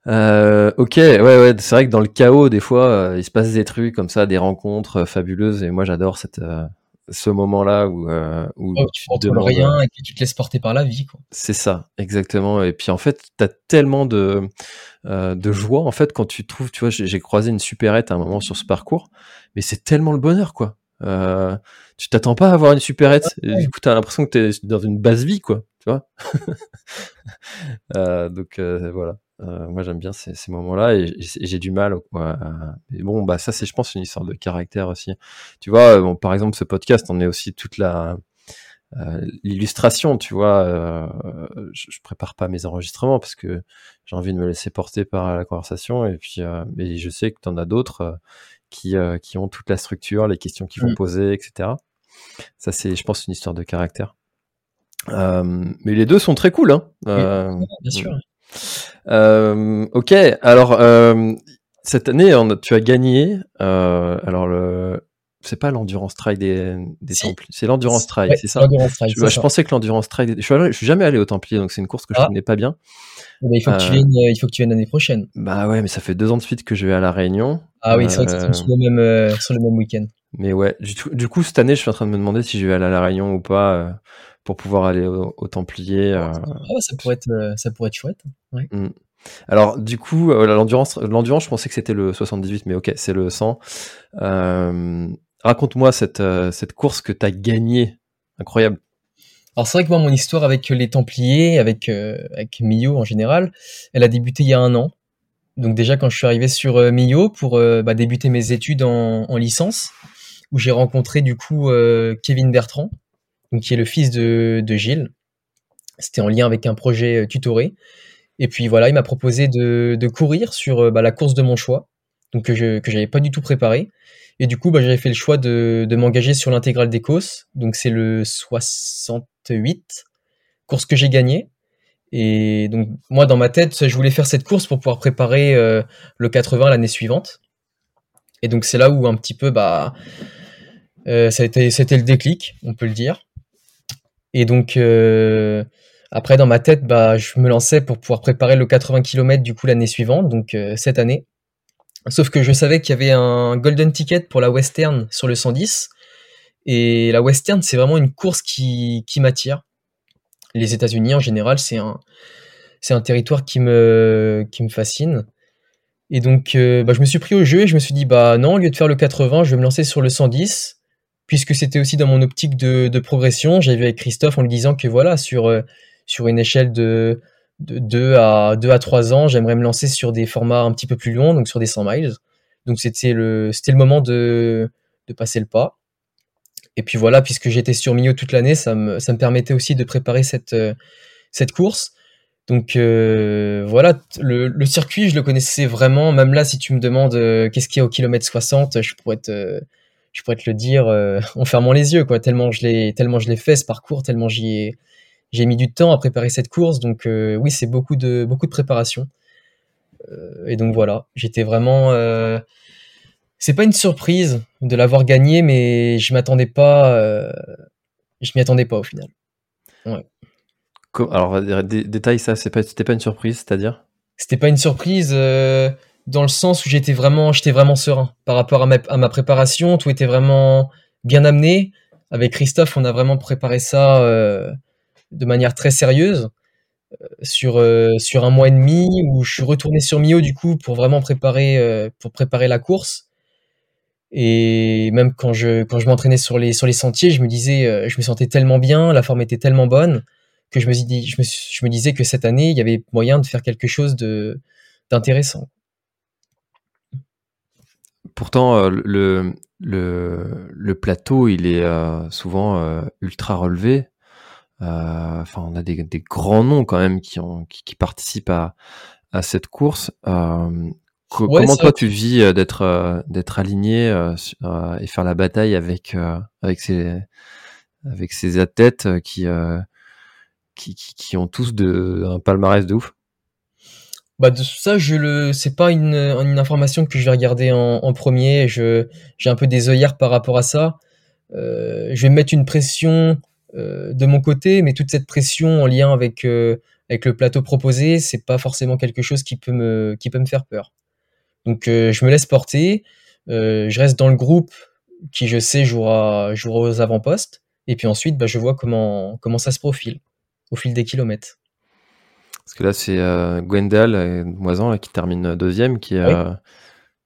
Euh, ok, ouais, ouais, c'est vrai que dans le chaos, des fois, euh, il se passe des trucs comme ça, des rencontres euh, fabuleuses, et moi j'adore cette, euh, ce moment-là où, où oh, tu, te demandes rien et que tu te laisses porter par la vie. C'est ça, exactement. Et puis en fait, t'as tellement de, de joie en fait quand tu trouves, tu vois, j'ai croisé une supérette à un moment sur ce parcours, mais c'est tellement le bonheur, quoi. tu t'attends pas à avoir une supérette, et du coup t'as l'impression que t'es dans une basse vie, quoi. Tu vois. donc voilà. Euh, moi, j'aime bien ces, moments-là et j'ai du mal. Mais bon, bah ça, c'est, je pense, une histoire de caractère aussi. Tu vois, bon, par exemple, ce podcast, on est aussi toute la euh, l'illustration. Tu vois, euh, je, je, prépare pas mes enregistrements parce que j'ai envie de me laisser porter par la conversation et puis, mais je sais que tu en as d'autres qui qui ont toute la structure, les questions qu'ils vont mmh. poser, etc. Ça, c'est, je pense, une histoire de caractère. Mais les deux sont très cool, hein. bien sûr. Euh, ok, alors euh, cette année, tu as gagné. Euh, alors le, c'est pas l'endurance trail des, des Templiers, c'est l'endurance trail, c'est ça? je, je pensais que l'endurance trail, je, suis je suis jamais allé au Templier, donc c'est une course que je ah. connais pas bien. Eh ben, il faut que tu viennes, il faut que tu viennes l'année prochaine. Bah ouais, mais ça fait deux ans de suite que je vais à la Réunion. Ah oui, c'est vrai que c'est sur le même, sur le même week-end. Mais ouais, du, du, coup cette année, je suis en train de me demander si je vais aller à la Réunion ou pas pour pouvoir aller au, Templier. Ah, ça pourrait être, ça pourrait être chouette. Ouais. Mmh. Alors, du coup, euh, l'endurance, l'endurance, je pensais que c'était le 78, mais ok, c'est le 100. Euh, raconte-moi cette, euh, cette course que tu as gagnée. Incroyable. Alors, c'est vrai que moi, mon histoire avec les Templiers, avec, avec Mio en général, elle a débuté il y a un an. Donc, déjà, quand je suis arrivé sur Mio pour bah, débuter mes études en, licence, où j'ai rencontré du coup Kevin Bertrand, qui est le fils de, Gilles. C'était en lien avec un projet tutoré. Et puis voilà, il m'a proposé de, courir sur euh, bah, la course de mon choix, donc que je que j'avais pas du tout préparé. Et du coup, bah, j'avais fait le choix de, m'engager sur l'intégrale d'Écosse. Donc c'est le 68, course que j'ai gagnée. Et donc moi, dans ma tête, je voulais faire cette course pour pouvoir préparer euh, le 80 l'année suivante. Et donc c'est là où un petit peu, bah, euh, ça a été, c'était le déclic, on peut le dire. Et donc après, dans ma tête, bah, je me lançais pour pouvoir préparer le 80 km du coup l'année suivante, donc euh, cette année. Sauf que je savais qu'il y avait un golden ticket pour la western sur le 110. Et la western, c'est vraiment une course qui, qui m'attire. Les États-Unis, en général, c'est un, c'est un territoire qui me, qui me fascine. Et donc, euh, bah, je me suis pris au jeu et je me suis dit, bah non, au lieu de faire le 80, je vais me lancer sur le 110, puisque c'était aussi dans mon optique de, progression. J'ai vu avec Christophe en lui disant que voilà, sur euh, une échelle de, de 2 à 2 à 3 ans, j'aimerais me lancer sur des formats un petit peu plus longs, donc sur des 100 miles. Donc c'était le moment de, passer le pas. Et puis voilà, puisque j'étais sur Mio toute l'année, ça me, permettait aussi de préparer cette, cette course. Donc euh, voilà, le, circuit, je le connaissais vraiment. Même là, si tu me demandes euh, qu'est-ce qu'il y a au kilomètre 60, je pourrais te, je pourrais te le dire euh, en fermant les yeux, quoi. Tellement je l'ai, tellement je l'ai fait ce parcours, tellement j'y ai, j'ai mis du temps à préparer cette course, donc euh, oui, c'est beaucoup de beaucoup de préparation. Euh, et donc voilà, j'étais vraiment. Euh, c'est pas une surprise de l'avoir gagné, mais je m'attendais pas. je m'y attendais pas au final. Ouais. Alors, détail ça, c'est pas, c'était pas une surprise, c'est-à-dire? C'était pas une surprise dans le sens où j'étais vraiment, j'étais vraiment serein par rapport à ma, préparation. Tout était vraiment bien amené. Avec Christophe, on a vraiment préparé ça de manière très sérieuse euh, sur euh, sur un mois et demi où je suis retourné sur Mio du coup pour vraiment préparer euh, pour préparer la course Et même quand je, quand je m'entraînais sur les, sur les sentiers, je me disais, euh, je me sentais tellement bien, la forme était tellement bonne que je me, dis, je me, je me disais que cette année, il y avait moyen de faire quelque chose de, d'intéressant. Pourtant, euh, le, le, le, plateau, il est euh, souvent ultra relevé. Enfin, on a des, des, grands noms quand même qui, ont, qui, qui participent à, à cette course comment toi tu vis euh, d'être euh, d'être aligné euh, et faire la bataille avec avec ces avec ces athlètes qui, qui, qui ont tous de un palmarès de ouf? Bah de ça je le c'est pas une, information que je vais regarder en, premier. Je j'ai un peu des œillères par rapport à ça. Euh, je vais mettre une pression euh, de mon côté mais toute cette pression en lien avec avec le plateau proposé c'est pas forcément quelque chose qui peut me qui peut me faire peur. Donc euh, je me laisse porter, euh, je reste dans le groupe qui je sais jouera, jouera aux avant-postes, et puis ensuite bah, je vois comment, comment ça se profile au fil des kilomètres. Parce que là c'est euh, Gwendal euh, Moisan qui termine deuxième, qui est,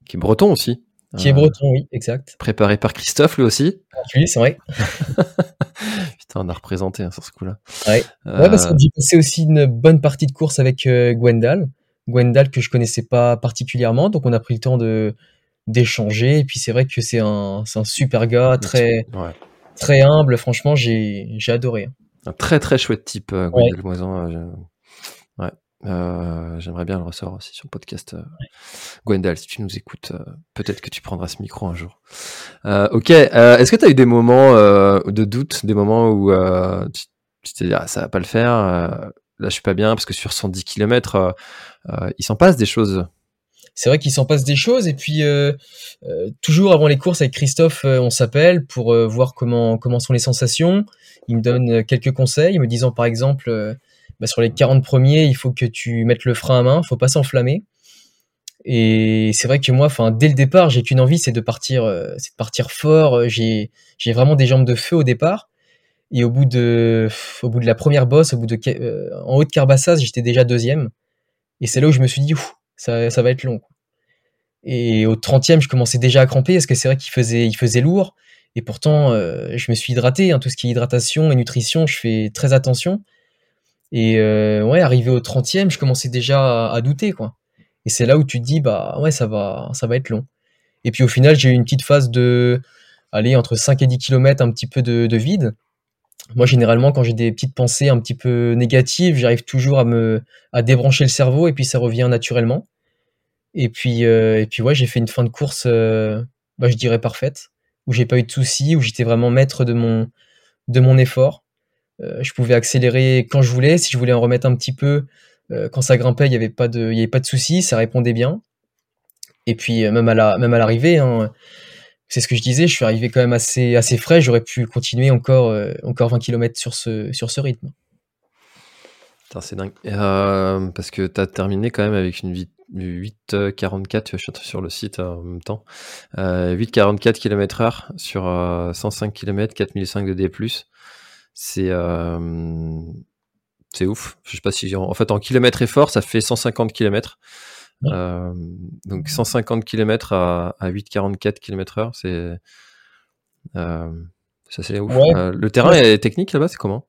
qui est breton aussi. Qui est breton, oui, exact. Préparé par Christophe, lui aussi. Oui, c'est vrai. Putain, on a représenté hein, sur ce coup-là. Ouais, ouais parce que j'ai passé aussi une bonne partie de course avec Gwendal. Gwendal que je connaissais pas particulièrement, donc on a pris le temps de d'échanger. Et puis c'est vrai que c'est un, un super gars, très très humble. Franchement, j'ai adoré. Un très très chouette type, euh, Gwendal Moisan. Euh, ouais. Euh, j'aimerais bien le recevoir aussi sur le podcast. Gwendal, si tu nous écoutes, peut-être que tu prendras ce micro un jour. ok, est-ce que tu as eu des moments de doute, des moments où tu, t'es dit ah, ça va pas le faire, là je suis pas bien parce que sur 110 km, euh, il s'en passe des choses? C'est vrai qu'il s'en passe des choses et puis euh, euh, toujours avant les courses avec Christophe, on s'appelle pour voir comment comment sont les sensations. Il me donne quelques conseils, me disant par exemple bah, sur les 40 premiers, il faut que tu mettes le frein à main, faut pas s'enflammer. Et c'est vrai que moi, enfin, dès le départ, j'ai qu'une envie, c'est de partir, c'est de partir fort. J'ai, j'ai vraiment des jambes de feu au départ. Et au bout de, au bout de la première bosse, au bout de, en haut de Carbassas, j'étais déjà deuxième. Et c'est là où je me suis dit, ça, ça va être long. Et au 30e, je commençais déjà à cramper parce que c'est vrai qu'il faisait, il faisait lourd. Et pourtant, euh, je me suis hydraté. Hein, tout ce qui est hydratation et nutrition, je fais très attention. Et euh, ouais, arrivé au 30e, je commençais déjà à, douter, quoi. Et c'est là où tu te dis, bah ouais, ça va, ça va être long. Et puis au final, j'ai eu une petite phase de, aller entre 5 et 10 km, un petit peu de, de vide. Moi, généralement, quand j'ai des petites pensées un petit peu négatives, j'arrive toujours à me à débrancher le cerveau et puis ça revient naturellement. Et puis, euh, et puis ouais, j'ai fait une fin de course, euh, bah, je dirais parfaite, où j'ai pas eu de soucis, où j'étais vraiment maître de mon de mon effort. Euh, je pouvais accélérer quand je voulais, si je voulais en remettre un petit peu, quand ça grimpait, il y avait pas de il y avait pas de soucis, ça répondait bien. Et puis même à la même à l'arrivée, hein, c'est ce que je disais, je suis arrivé quand même assez, assez frais, j'aurais pu continuer encore, euh, encore 20 km sur ce, sur ce rythme. C'est dingue. Euh, parce que tu as terminé quand même avec une 8,44, je suis sur le site euh, en même temps. 8,44 km heure sur 105 km, 4005 de D+. C'est c'est ouf. Je sais pas si en, fait en kilomètres effort, ça fait 150 km. Euh, donc 150 km à, à 8,44 km heure, c'est euh, ça c'est ouf. Euh, le terrain est technique là-bas, c'est comment?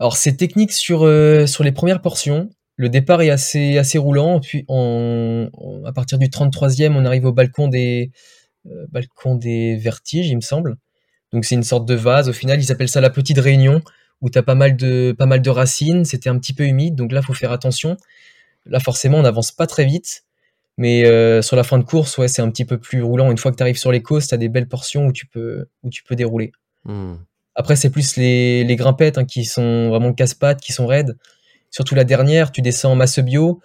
Alors c'est technique sur sur les premières portions. Le départ est assez assez roulant. Puis on, à partir du 33e, on arrive au balcon des balcon des vertiges, il me semble. Donc c'est une sorte de vase. Au final, ils appellent ça la petite réunion où tu as pas mal de pas mal de racines. C'était un petit peu humide, donc là faut faire attention. Là, forcément, on n'avance pas très vite. Mais euh, sur la fin de course, ouais, c'est un petit peu plus roulant. Une fois que tu arrives sur les côtes, tu as des belles portions où tu peux, où tu peux dérouler. Hmm. Après, c'est plus les, les grimpettes hein, qui sont vraiment casse-pattes, qui sont raides. Surtout la dernière, tu descends en masse bio,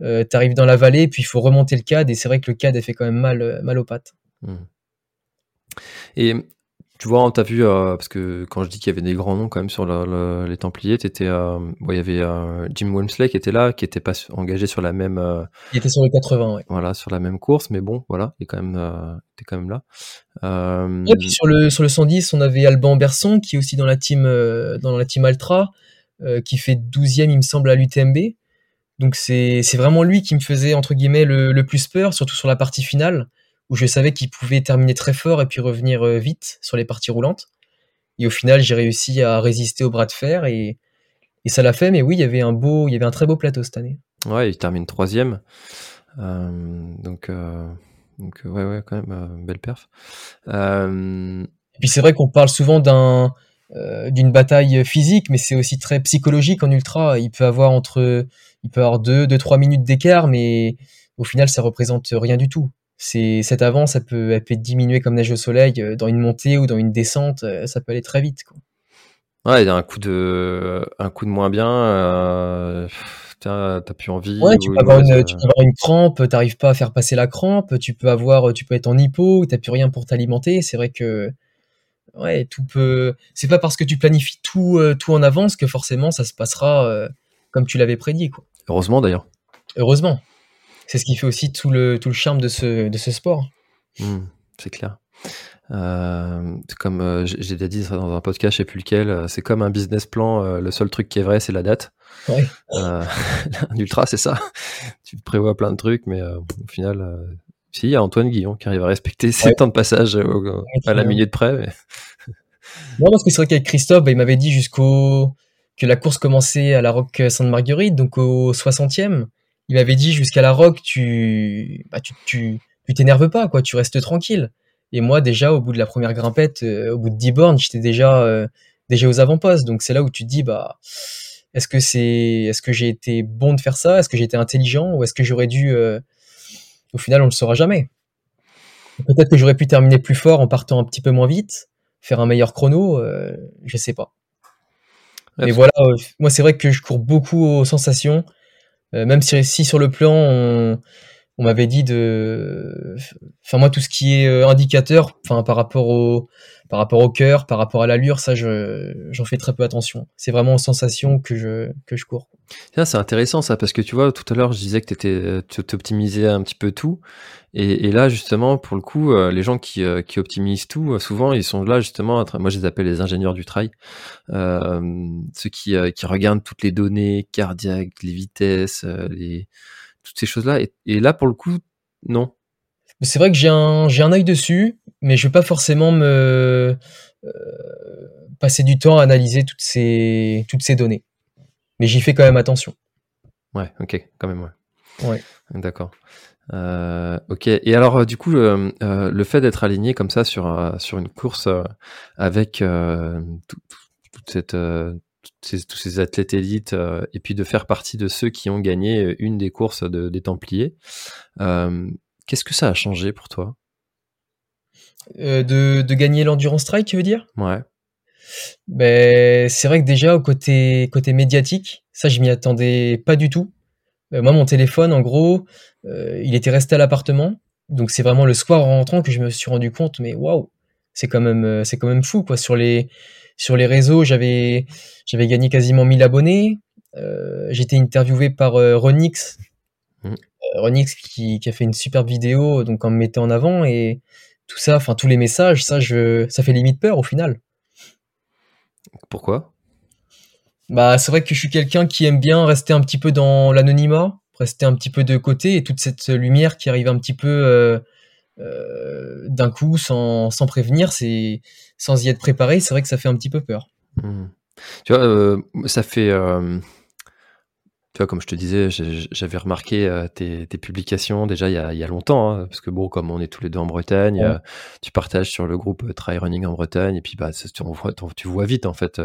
euh, tu arrives dans la vallée, puis il faut remonter le cadre. Et c'est vrai que le cadre, fait quand même mal, mal aux pattes. Hmm. Et tu vois, tu as vu, euh, parce que quand je dis qu'il y avait des grands noms quand même sur les Templiers, euh, il y avait euh, Jim Wemsley qui était là, qui était pas engagé sur la même. il était sur le 80, ouais. Voilà, sur la même course, mais bon, voilà, il est quand même, était quand même là. Et puis sur le sur le 110, on avait Alban Berson qui est aussi dans la team dans la team Altra, qui fait 12e, il me semble, à l'UTMB. Donc c'est c'est vraiment lui qui me faisait entre guillemets le, le plus peur, surtout sur la partie finale où je savais qu'il pouvait terminer très fort et puis revenir vite sur les parties roulantes. Et au final, j'ai réussi à résister au bras de fer et, et ça l'a fait. Mais oui, il y avait un beau, il y avait un très beau plateau cette année. Ouais, il termine troisième. donc, donc ouais, ouais, quand même, belle perf. Et puis c'est vrai qu'on parle souvent d'un d'une bataille physique, mais c'est aussi très psychologique en ultra. Il peut avoir entre, il peut avoir deux, deux, trois minutes d'écart, mais au final, ça représente rien du tout. C'est cette avance, ça peut, elle peut être diminuée comme neige au soleil euh, dans une montée ou dans une descente, euh, ça peut aller très vite. Quoi. Ouais, il y a un coup de, un coup de moins bien. Euh, t'as plus envie. Ouais, tu peux, avoir une, tu peux avoir une crampe, t'arrives pas à faire passer la crampe. Tu peux avoir, tu peux être en hypo, t'as plus rien pour t'alimenter. C'est vrai que ouais, tout peut. C'est pas parce que tu planifies tout, tout en avance que forcément ça se passera comme tu l'avais prédit, quoi. Heureusement d'ailleurs. Heureusement. C'est ce qui fait aussi tout le, tout le charme de ce, de ce sport. Mmh, c'est clair. Euh, comme euh, j'ai déjà dit ça dans un podcast, je sais plus lequel, euh, c'est comme un business plan. le seul truc qui est vrai, c'est la date. Ouais. un ultra, c'est ça. tu prévois plein de trucs, mais au final, si, il y a Antoine Guillon qui arrive à respecter ses temps de passage à la minute près. Mais... non, parce que c'est vrai qu'avec Christophe, bah, il m'avait dit jusqu'au que la course commençait à la Roque Sainte-Marguerite, donc au 60e il m'avait dit jusqu'à la rock, tu, bah, tu, tu, t'énerves pas, quoi, tu restes tranquille. Et moi, déjà, au bout de la première grimpette, euh, au bout de 10 bornes, j'étais déjà, euh, déjà aux avant-postes. Donc, c'est là où tu te dis, bah, est-ce que c'est, est-ce que j'ai été bon de faire ça? Est-ce que j'ai été intelligent? Ou est-ce que j'aurais dû, euh, au final, on le saura jamais. Peut-être que j'aurais pu terminer plus fort en partant un petit peu moins vite, faire un meilleur chrono, je sais pas. Mais voilà, moi, c'est vrai que je cours beaucoup aux sensations. Euh, même si, si, sur le plan, on, on m'avait dit de, enfin moi tout ce qui est euh, indicateur, enfin par rapport au, par rapport au cœur, par rapport à l'allure, ça je, j'en fais très peu attention. C'est vraiment aux sensations que je, que je cours. C'est intéressant ça parce que tu vois tout à l'heure je disais que tu optimisais un petit peu tout et, là justement pour le coup euh, les gens qui, qui optimisent tout souvent ils sont là justement moi je les appelle les ingénieurs du trail euh, ceux qui, qui regardent toutes les données cardiaques, les vitesses, les toutes ces choses-là. Et, là, pour le coup, non. C'est vrai que j'ai un, j'ai un œil dessus, mais je vais pas forcément me euh, passer du temps à analyser toutes ces, toutes ces données. Mais j'y fais quand même attention. Ouais, ok, quand même, ouais. Ouais. D'accord. Euh, ok. Et alors, euh, du coup, le fait d'être aligné comme ça sur, sur une course avec toute cette, tous ces athlètes élites euh, et puis de faire partie de ceux qui ont gagné euh, une des courses de, des Templiers. Euh, qu'est-ce que ça a changé pour toi? De, de, gagner l'endurance trail, tu veux dire? Ouais. Ben, c'est vrai que déjà au côté, côté médiatique, ça je m'y attendais pas du tout. moi mon téléphone en gros, il était resté à l'appartement, donc c'est vraiment le soir en rentrant que je me suis rendu compte, mais waouh, c'est quand même c'est quand même fou quoi sur les sur les réseaux, j'avais j'avais gagné quasiment 1000 abonnés. Euh, J'étais interviewé par euh, Ronix, mmh. euh, Ronix qui, qui, a fait une superbe vidéo donc en me mettant en avant et tout ça, enfin tous les messages, ça je ça fait limite peur au final. Pourquoi? Bah c'est vrai que je suis quelqu'un qui aime bien rester un petit peu dans l'anonymat, rester un petit peu de côté et toute cette lumière qui arrive un petit peu euh, d'un coup sans, sans prévenir, c'est sans y être préparé, c'est vrai que ça fait un petit peu peur. Mmh. Tu vois, euh, ça fait. Euh, tu vois, comme je te disais, j'avais remarqué tes, tes, publications déjà il y a, il y a longtemps, hein, parce que bon, comme on est tous les deux en Bretagne, tu partages sur le groupe Try Running en Bretagne, et puis bah, tu, tu vois vite en fait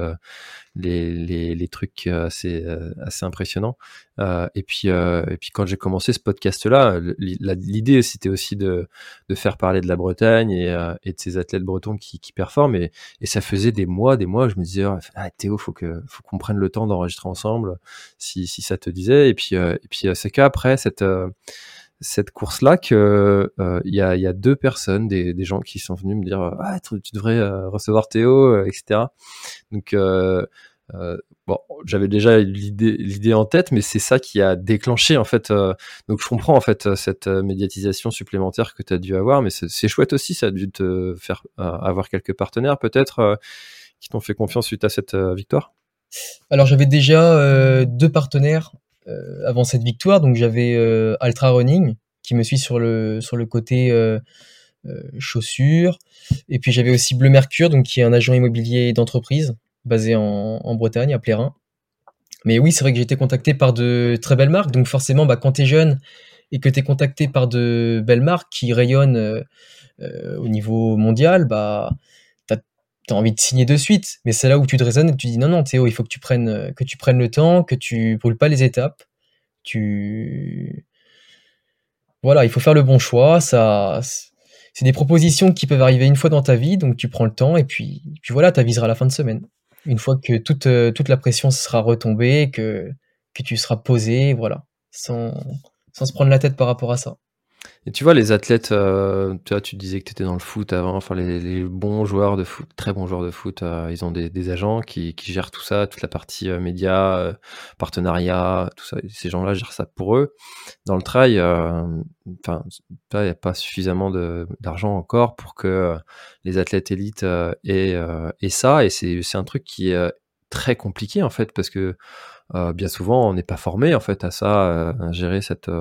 les, les, les trucs assez, assez impressionnants. Euh, et puis, euh, et puis quand j'ai commencé ce podcast-là, l'idée c'était aussi de, de faire parler de la Bretagne et, euh, et de ces athlètes bretons qui, qui performent. Et, et, ça faisait des mois, des mois, je me disais, ah, Théo, faut que, faut qu'on prenne le temps d'enregistrer ensemble, si, si ça te disait. Et puis, et puis c'est qu'après cette cette course-là que il y, a, y, a, deux personnes, des, des, gens qui sont venus me dire ah tu, devrais recevoir Théo, etc. Donc euh, bon, j'avais déjà l'idée en tête, mais c'est ça qui a déclenché en fait. Euh, donc je comprends en fait cette euh, médiatisation supplémentaire que tu as dû avoir, mais c'est chouette aussi, ça a dû te faire avoir quelques partenaires peut-être qui t'ont fait confiance suite à cette victoire? Alors j'avais déjà deux partenaires avant cette victoire, donc j'avais Ultra Running qui me suit sur le, côté euh, chaussures. Et puis j'avais aussi Bleu Mercure, qui est un agent immobilier d'entreprise basé en, en, Bretagne, à Plérin. Mais oui, c'est vrai que j'ai été contacté par de très belles marques. Donc forcément, bah, quand tu es jeune et que tu es contacté par de belles marques qui rayonnent au niveau mondial, bah, tu envie de signer de suite. Mais c'est là où tu te raisonnes et tu dis non, non, Théo, il faut que tu prennes, euh, que tu prennes le temps, que tu brûles pas les étapes. Tu. Voilà, il faut faire le bon choix. Ça, c'est des propositions qui peuvent arriver une fois dans ta vie, donc tu prends le temps et puis, puis voilà, tu aviseras la fin de semaine. Une fois que toute, euh, toute la pression sera retombée, que, que tu seras posé, voilà, sans, sans se prendre la tête par rapport à ça. Et tu vois, les athlètes, euh, tu, vois, tu disais que tu étais dans le foot avant, enfin, les, bons joueurs de foot, très bons joueurs de foot, euh, ils ont des, agents qui, gèrent tout ça, toute la partie euh, médias, partenariat, tout ça. Ces gens-là gèrent ça pour eux. Dans le trail, il n'y a pas suffisamment d'argent encore pour que les athlètes élites aient, aient, ça. Et c'est un truc qui est très compliqué, en fait, parce que bien souvent, on n'est pas formé, en fait, à ça, à gérer cette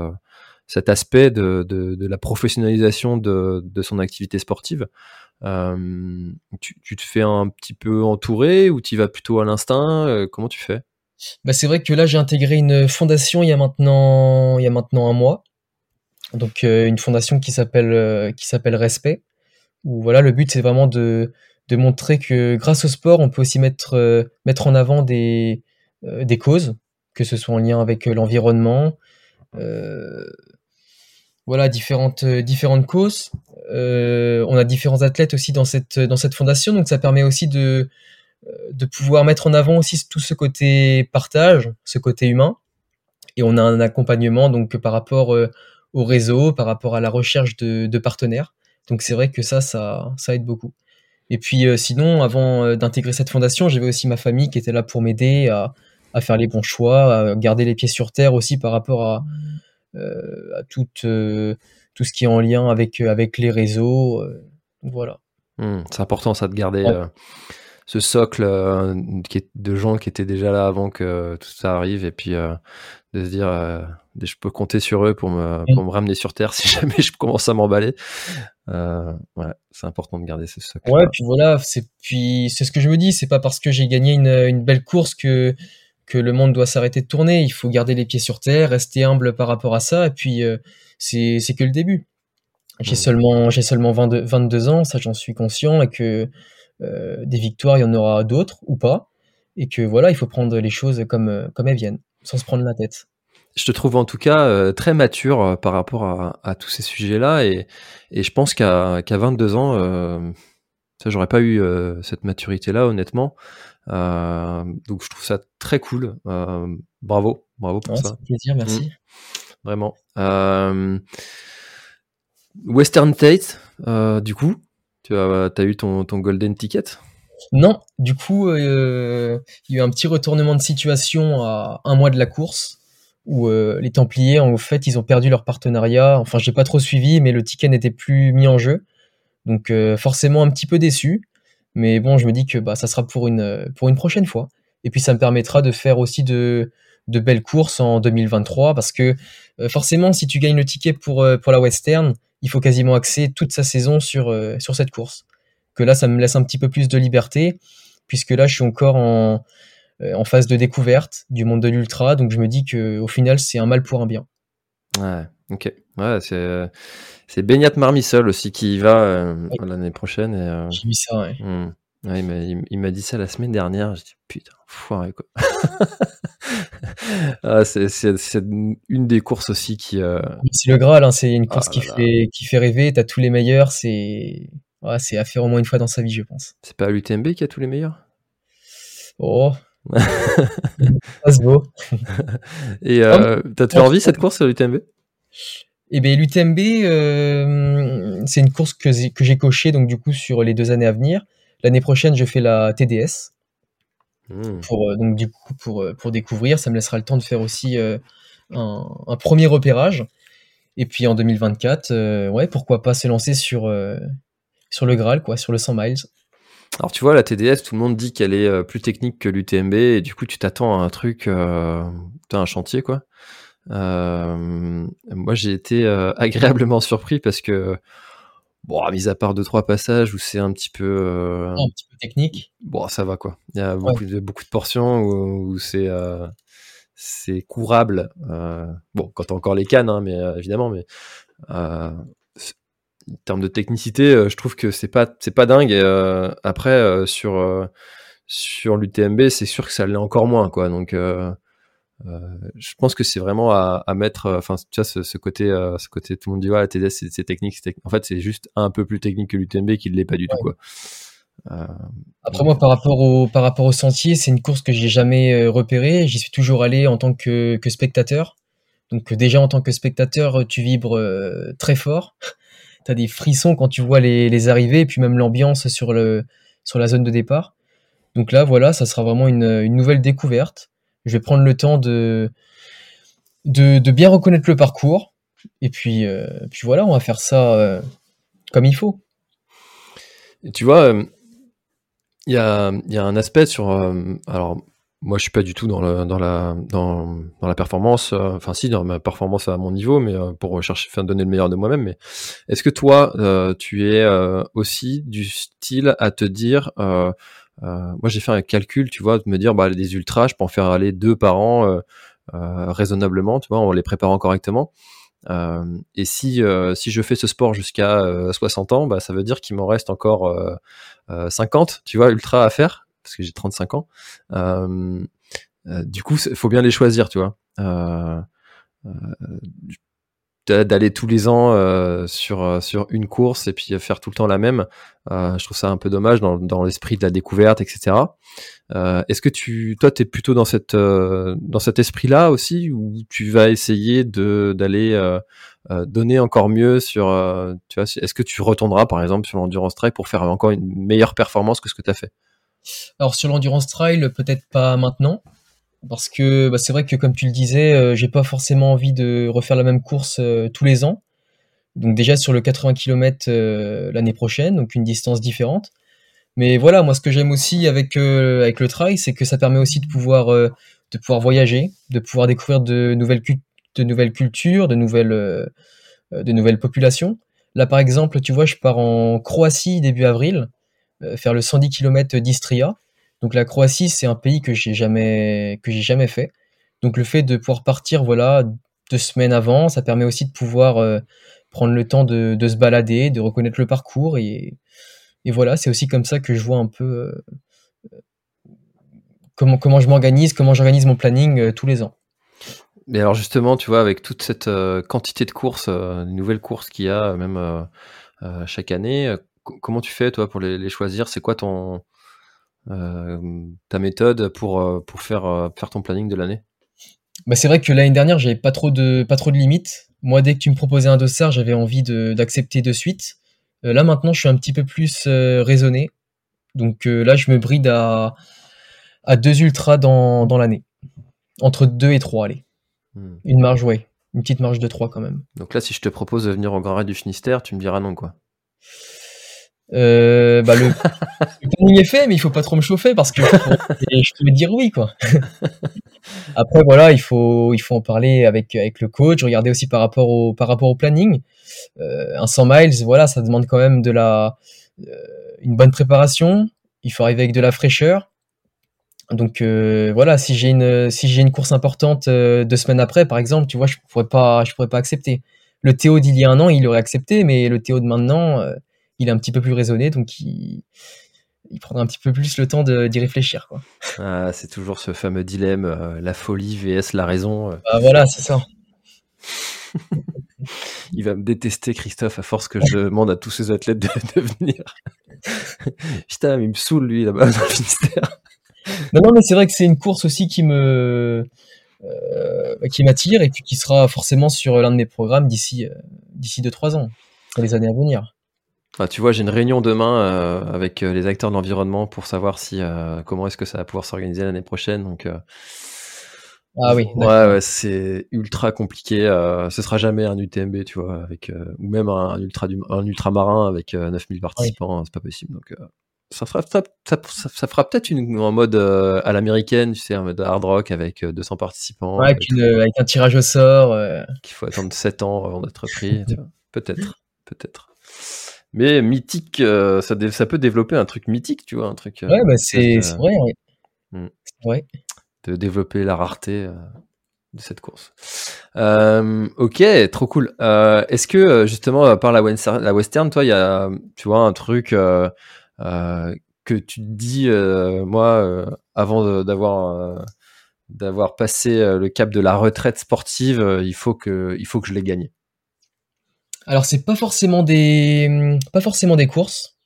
cet aspect de, de, la professionnalisation de, de, son activité sportive. Euh, tu, te fais un petit peu entourer ou tu vas plutôt à l'instinct? Euh, Comment tu fais? Bah C'est vrai que là, j'ai intégré une fondation il y a maintenant, il y a maintenant un mois. Donc, euh, une fondation qui s'appelle Respect. Où voilà, le but, c'est vraiment de, de montrer que grâce au sport, on peut aussi mettre, mettre en avant des, des causes, que ce soit en lien avec l'environnement, voilà différentes euh, différentes causes. Euh, on a différents athlètes aussi dans cette dans cette fondation, donc ça permet aussi de euh, de pouvoir mettre en avant aussi tout ce côté partage, ce côté humain. Et on a un accompagnement donc par rapport au réseau, par rapport à la recherche de, partenaires. Donc c'est vrai que ça, ça, ça aide beaucoup. Et puis sinon, avant d'intégrer cette fondation, j'avais aussi ma famille qui était là pour m'aider à, à, faire les bons choix, à garder les pieds sur terre aussi par rapport à, à tout, euh, tout ce qui est en lien avec, euh, avec les réseaux. voilà. Mmh, c'est important ça de garder ce socle de gens qui étaient déjà là avant que tout ça arrive et puis de se dire je peux compter sur eux pour me, mmh. pour me ramener sur terre si jamais je commence à m'emballer. ouais, c'est important de garder ce socle. Ouais, puis voilà, c'est puis c'est ce que je me dis, c'est pas parce que j'ai gagné une, une, belle course que que le monde doit s'arrêter de tourner. Il faut garder les pieds sur terre, rester humble par rapport à ça. Et puis, euh, c'est que le début. J'ai seulement, j'ai seulement 22, 22 ans, ça j'en suis conscient, et que euh, des victoires, il y en aura d'autres ou pas. Et que voilà, il faut prendre les choses comme, euh, comme elles viennent, sans se prendre la tête. Je te trouve en tout cas très mature par rapport à, tous ces sujets-là. Et, et, je pense qu'à 22 ans, ça, j'aurais pas eu cette maturité-là, honnêtement. Euh, donc je trouve ça très cool. Euh, bravo, bravo pour ça. plaisir, merci. Mmh. Vraiment. Euh, Western Tate, du coup, tu as, as eu ton, ton, golden ticket? Non, du coup, il y a eu un petit retournement de situation à un mois de la course où les Templiers, en fait, ils ont perdu leur partenariat. Enfin, j'ai pas trop suivi, mais le ticket n'était plus mis en jeu. Donc, forcément, un petit peu déçu. Mais bon, je me dis que bah, ça sera pour une, pour une prochaine fois. Et puis ça me permettra de faire aussi de, belles courses en 2023 parce que euh, forcément, si tu gagnes le ticket pour, euh, pour la Western, il faut quasiment axer toute sa saison sur, euh, cette course. Que là, ça me laisse un petit peu plus de liberté puisque là, je suis encore en, phase de découverte du monde de l'ultra. Donc je me dis que au final, c'est un mal pour un bien. Ok. Ouais, c'est c'est Beignat Marmissol aussi qui y va euh, l'année prochaine. Euh, J'ai mis ça, ouais. Hmm. il m'a dit ça la semaine dernière. J'ai dit putain, foiré quoi. ah, c'est une des courses aussi qui. Euh, c'est le Graal, hein, c'est une course ah qui, fait, qui fait rêver. T'as tous les meilleurs. C'est c'est à faire au moins une fois dans sa vie, je pense. C'est pas l'UTMB qui a tous les meilleurs? Oh. ça se vaut. Et t'as toujours envie cette course l'UTMB eh bien, l'UTMB, euh, c'est une course que, que j'ai cochée donc du coup sur les deux années à venir. L'année prochaine, je fais la TDS hmm. pour euh, donc du coup pour euh, pour découvrir. Ça me laissera le temps de faire aussi un, un, premier repérage. Et puis en 2024, ouais, pourquoi pas se lancer sur sur le Graal, quoi, sur le 100 miles. Alors tu vois, la TDS, tout le monde dit qu'elle est plus technique que l'UTMB, et du coup tu t'attends à un truc, un chantier quoi. Euh, moi j'ai été agréablement surpris parce que bon, mis à part deux trois passages où c'est un petit peu un petit peu technique. Bon, ça va quoi. Il y a beaucoup de beaucoup de portions où, c'est c'est courable. bon, quand t'as encore les cannes, hein, mais évidemment, mais en termes de technicité, euh, je trouve que c'est pas c'est pas dingue. Euh, après euh, sur sur l'UTMB, c'est sûr que ça l'est encore moins quoi. Donc je pense que c'est vraiment à, mettre, enfin, tu vois, ce, côté, ce côté, tout le monde dit, ouais, la TDS, c'est technique, En fait, c'est juste un peu plus technique que l'UTMB qui ne l'est pas du tout, quoi. Après, moi, par rapport au, par rapport au sentier, c'est une course que j'ai jamais repérée. J'y suis toujours allé en tant que, que spectateur. Donc, déjà, en tant que spectateur, tu vibres très fort tu as des frissons quand tu vois les, arrivées, et puis même l'ambiance sur, le, sur la zone de départ. Donc là, voilà, ça sera vraiment une, nouvelle découverte. Je vais prendre le temps de, de, bien reconnaître le parcours. Et puis, euh, puis voilà, on va faire ça euh, comme il faut. Tu vois, euh, il y, a, y, a, un aspect sur. alors, moi, je suis pas du tout dans, le, dans, la, dans, dans la performance. Enfin, si, dans ma performance à mon niveau, mais pour chercher, enfin, donner le meilleur de moi-même. Mais est-ce que toi, tu es aussi du style à te dire, moi, j'ai fait un calcul, tu vois, de me dire, bah, des ultras, je peux en faire aller deux par an raisonnablement, tu vois, en les préparant correctement. et si, si je fais ce sport jusqu'à 60 ans, bah, ça veut dire qu'il m'en reste encore 50, tu vois, ultra à faire parce que j'ai 35 ans. Euh, euh, du coup, il faut bien les choisir, tu vois euh, d'aller tous les ans sur, sur une course et puis faire tout le temps la même, je trouve ça un peu dommage dans, l'esprit de la découverte, etc. Est-ce que tu, toi, tu es plutôt dans, cet esprit-là aussi ou tu vas essayer d'aller donner encore mieux sur, est-ce que tu retourneras par exemple sur l'endurance trail pour faire encore une meilleure performance que ce que tu as fait? Alors sur l'endurance trail, peut-être pas maintenant, parce que bah, c'est vrai que comme tu le disais, euh, j'ai pas forcément envie de refaire la même course euh, tous les ans. Donc déjà sur le 80 km euh, l'année prochaine, donc une distance différente. Mais voilà, moi ce que j'aime aussi avec avec le trail, c'est que ça permet aussi de pouvoir de pouvoir voyager, de pouvoir découvrir de nouvelles de nouvelles cultures, de nouvelles de nouvelles populations. Là par exemple, tu vois, je pars en Croatie début avril. Euh, faire le 110 km d'Istria. Donc la Croatie, c'est un pays que j'ai jamais que j'ai jamais fait. Donc le fait de pouvoir partir voilà deux semaines avant, ça permet aussi de pouvoir euh, prendre le temps de, se balader, de reconnaître le parcours et, et voilà, c'est aussi comme ça que je vois un peu euh, comment comment je m'organise, comment j'organise mon planning tous les ans. Mais alors justement, tu vois, avec toute cette quantité de courses, nouvelles courses qu'il y a même chaque année, comment tu fais toi pour les, choisir? C'est quoi ton euh, ta méthode pour, euh, pour faire, euh, faire ton planning de l'année bah c'est vrai que l'année dernière, j'avais pas trop de pas trop de limites. Moi, dès que tu me proposais un dossard, j'avais envie d'accepter de, suite. là maintenant, je suis un petit peu plus raisonné. Donc là, je me bride à, à deux ultras dans, dans l'année. Entre deux et trois, allez. Hmm. Une marge, ouais. Une petite marge de trois quand même. Donc là, si je te propose de venir au Grand Raid du Finistère, tu me diras non, quoi. Euh, bah le, le est fait, mais il faut pas trop me chauffer parce que je peux dire oui quoi. Après voilà, il faut il faut en parler avec avec le coach, regarder aussi par rapport au par rapport au planning. Euh, un 100 miles, voilà, ça demande quand même de la euh, une bonne préparation. Il faut arriver avec de la fraîcheur. Donc voilà, si j'ai une si j'ai une course importante deux semaines après, par exemple, tu vois, je pourrais pas je pourrais pas accepter. Le Théo d'il y a un an, il aurait accepté, mais le Théo de maintenant il est un petit peu plus raisonné, donc il, il prendra un petit peu plus le temps d'y réfléchir. Quoi. Ah, c'est toujours ce fameux dilemme, euh, la folie vs la raison. Euh. Ah, voilà, c'est ça. il va me détester, Christophe, à force que je demande à tous ces athlètes de, venir. Putain, il me saoule, lui, là-bas, dans le Finistère. Non, non, mais c'est vrai que c'est une course aussi qui me. Euh, qui m'attire et puis qui sera forcément sur l'un de mes programmes d'ici d'ici 2-3 ans, pour les années à venir tu vois, j'ai une réunion demain euh, avec euh, les acteurs de l'environnement pour savoir si euh, comment est-ce que ça va pouvoir s'organiser l'année prochaine. Donc, ah oui. Ouais, c'est ultra compliqué. ce sera jamais un UTMB, tu vois, avec ou même un, ultra un ultramarin avec 9000 participants, c'est pas possible. Donc, ça fera, ça, ça, fera peut-être une en mode à l'américaine, tu sais, en mode hard rock avec 200 participants. avec, un tirage au sort. Qu'il faut attendre 7 ans avant d'être pris. peut-être, peut-être. Mais mythique, ça, ça, peut développer un truc mythique, tu vois, un truc. Ouais, bah c'est vrai. Hmm. C'est vrai. De développer la rareté de cette course. Euh, ok, trop cool. Euh, est-ce que euh, justement par la, la western, toi, il y a, tu vois, un truc que tu te dis, moi, avant d'avoir d'avoir passé le cap de la retraite sportive, il faut que il faut que je l'ai gagné? Alors c'est pas forcément des pas forcément des courses,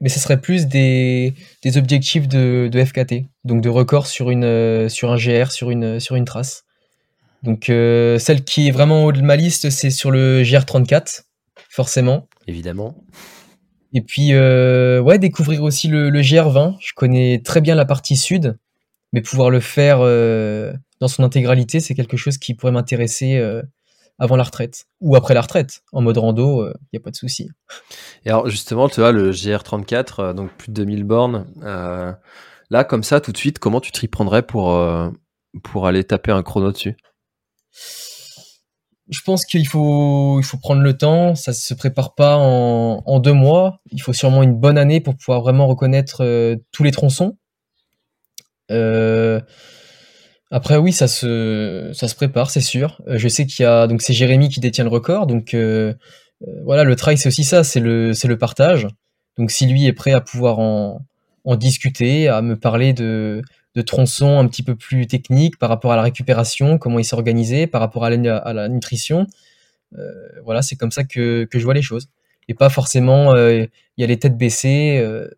mais ce serait plus des, des objectifs de, de, FKT, donc de record sur une sur un GR, sur une sur une trace. Donc euh, celle qui est vraiment haut de ma liste, c'est sur le GR34, forcément. Évidemment. Et puis euh, ouais, découvrir aussi le, GR20. Je connais très bien la partie sud, mais pouvoir le faire euh, dans son intégralité, c'est quelque chose qui pourrait m'intéresser avant la retraite ou après la retraite. En mode rando, il n'y a pas de souci. Et alors justement, tu vois, le GR34, donc plus de 2000 bornes. là, comme ça, tout de suite, comment tu t'y prendrais pour, pour aller taper un chrono dessus? Je pense qu'il faut, il faut prendre le temps. Ça se prépare pas en, deux mois. Il faut sûrement une bonne année pour pouvoir vraiment reconnaître euh, tous les tronçons. Euh, après, oui, ça se, ça se prépare, c'est sûr. Euh, je sais qu'il y a, donc c'est Jérémy qui détient le record. Donc voilà, le trail, c'est aussi ça, c'est le, c'est le partage. Donc si lui est prêt à pouvoir en, en discuter, à me parler de, de tronçons un petit peu plus techniques par rapport à la récupération, comment il s'est organisé, par rapport à la, nutrition. Euh, voilà, c'est comme ça que, je vois les choses. Et pas forcément, euh, il y a les têtes baissées, euh,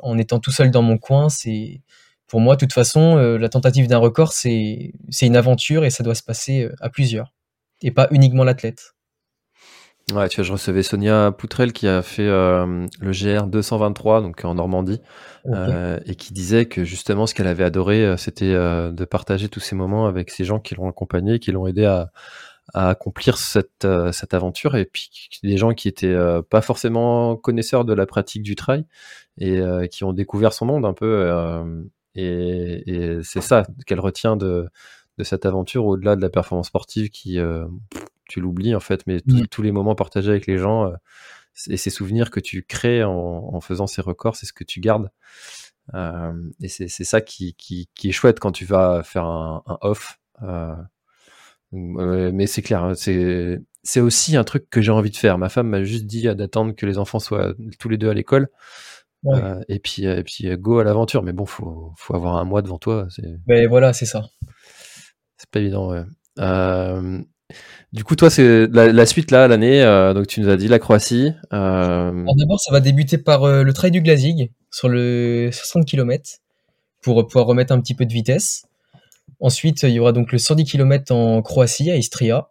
en étant tout seul dans mon coin. C'est Pour moi, de toute façon, la tentative d'un record, c'est une aventure et ça doit se passer à plusieurs. Et pas uniquement l'athlète. Ouais, tu vois, je recevais Sonia Poutrel qui a fait le GR 223, donc en Normandie. Euh, et qui disait que justement ce qu'elle avait adoré, euh, c'était euh, de partager tous ces moments avec ces gens qui l'ont accompagné, qui l'ont aidé à, à, accomplir cette, cette aventure, et puis des gens qui étaient pas forcément connaisseurs de la pratique du trail et qui ont découvert son monde un peu. Et, et c'est ça qu'elle retient de, de cette aventure au-delà de la performance sportive qui tu l'oublies en fait, mais mmh. tous les moments partagés avec les gens et ces souvenirs que tu crées en, faisant ces records, c'est ce que tu gardes. Euh, et c'est ça qui, qui, est chouette quand tu vas faire un, off. Euh, mais c'est clair, hein, c'est aussi un truc que j'ai envie de faire. Ma femme m'a juste dit d'attendre que les enfants soient tous les deux à l'école. Euh, et puis et puis go à l'aventure. Mais bon, faut faut avoir un mois devant toi. Mais voilà, c'est ça. C'est pas évident. Ouais. Du coup, toi, c'est la, suite là, l'année. Euh, donc, tu nous as dit la Croatie. Euh... D'abord, ça va débuter par euh, le trail du Glazig sur le 60 km pour pouvoir remettre un petit peu de vitesse. Ensuite, il y aura donc le 110 km en Croatie à Istria.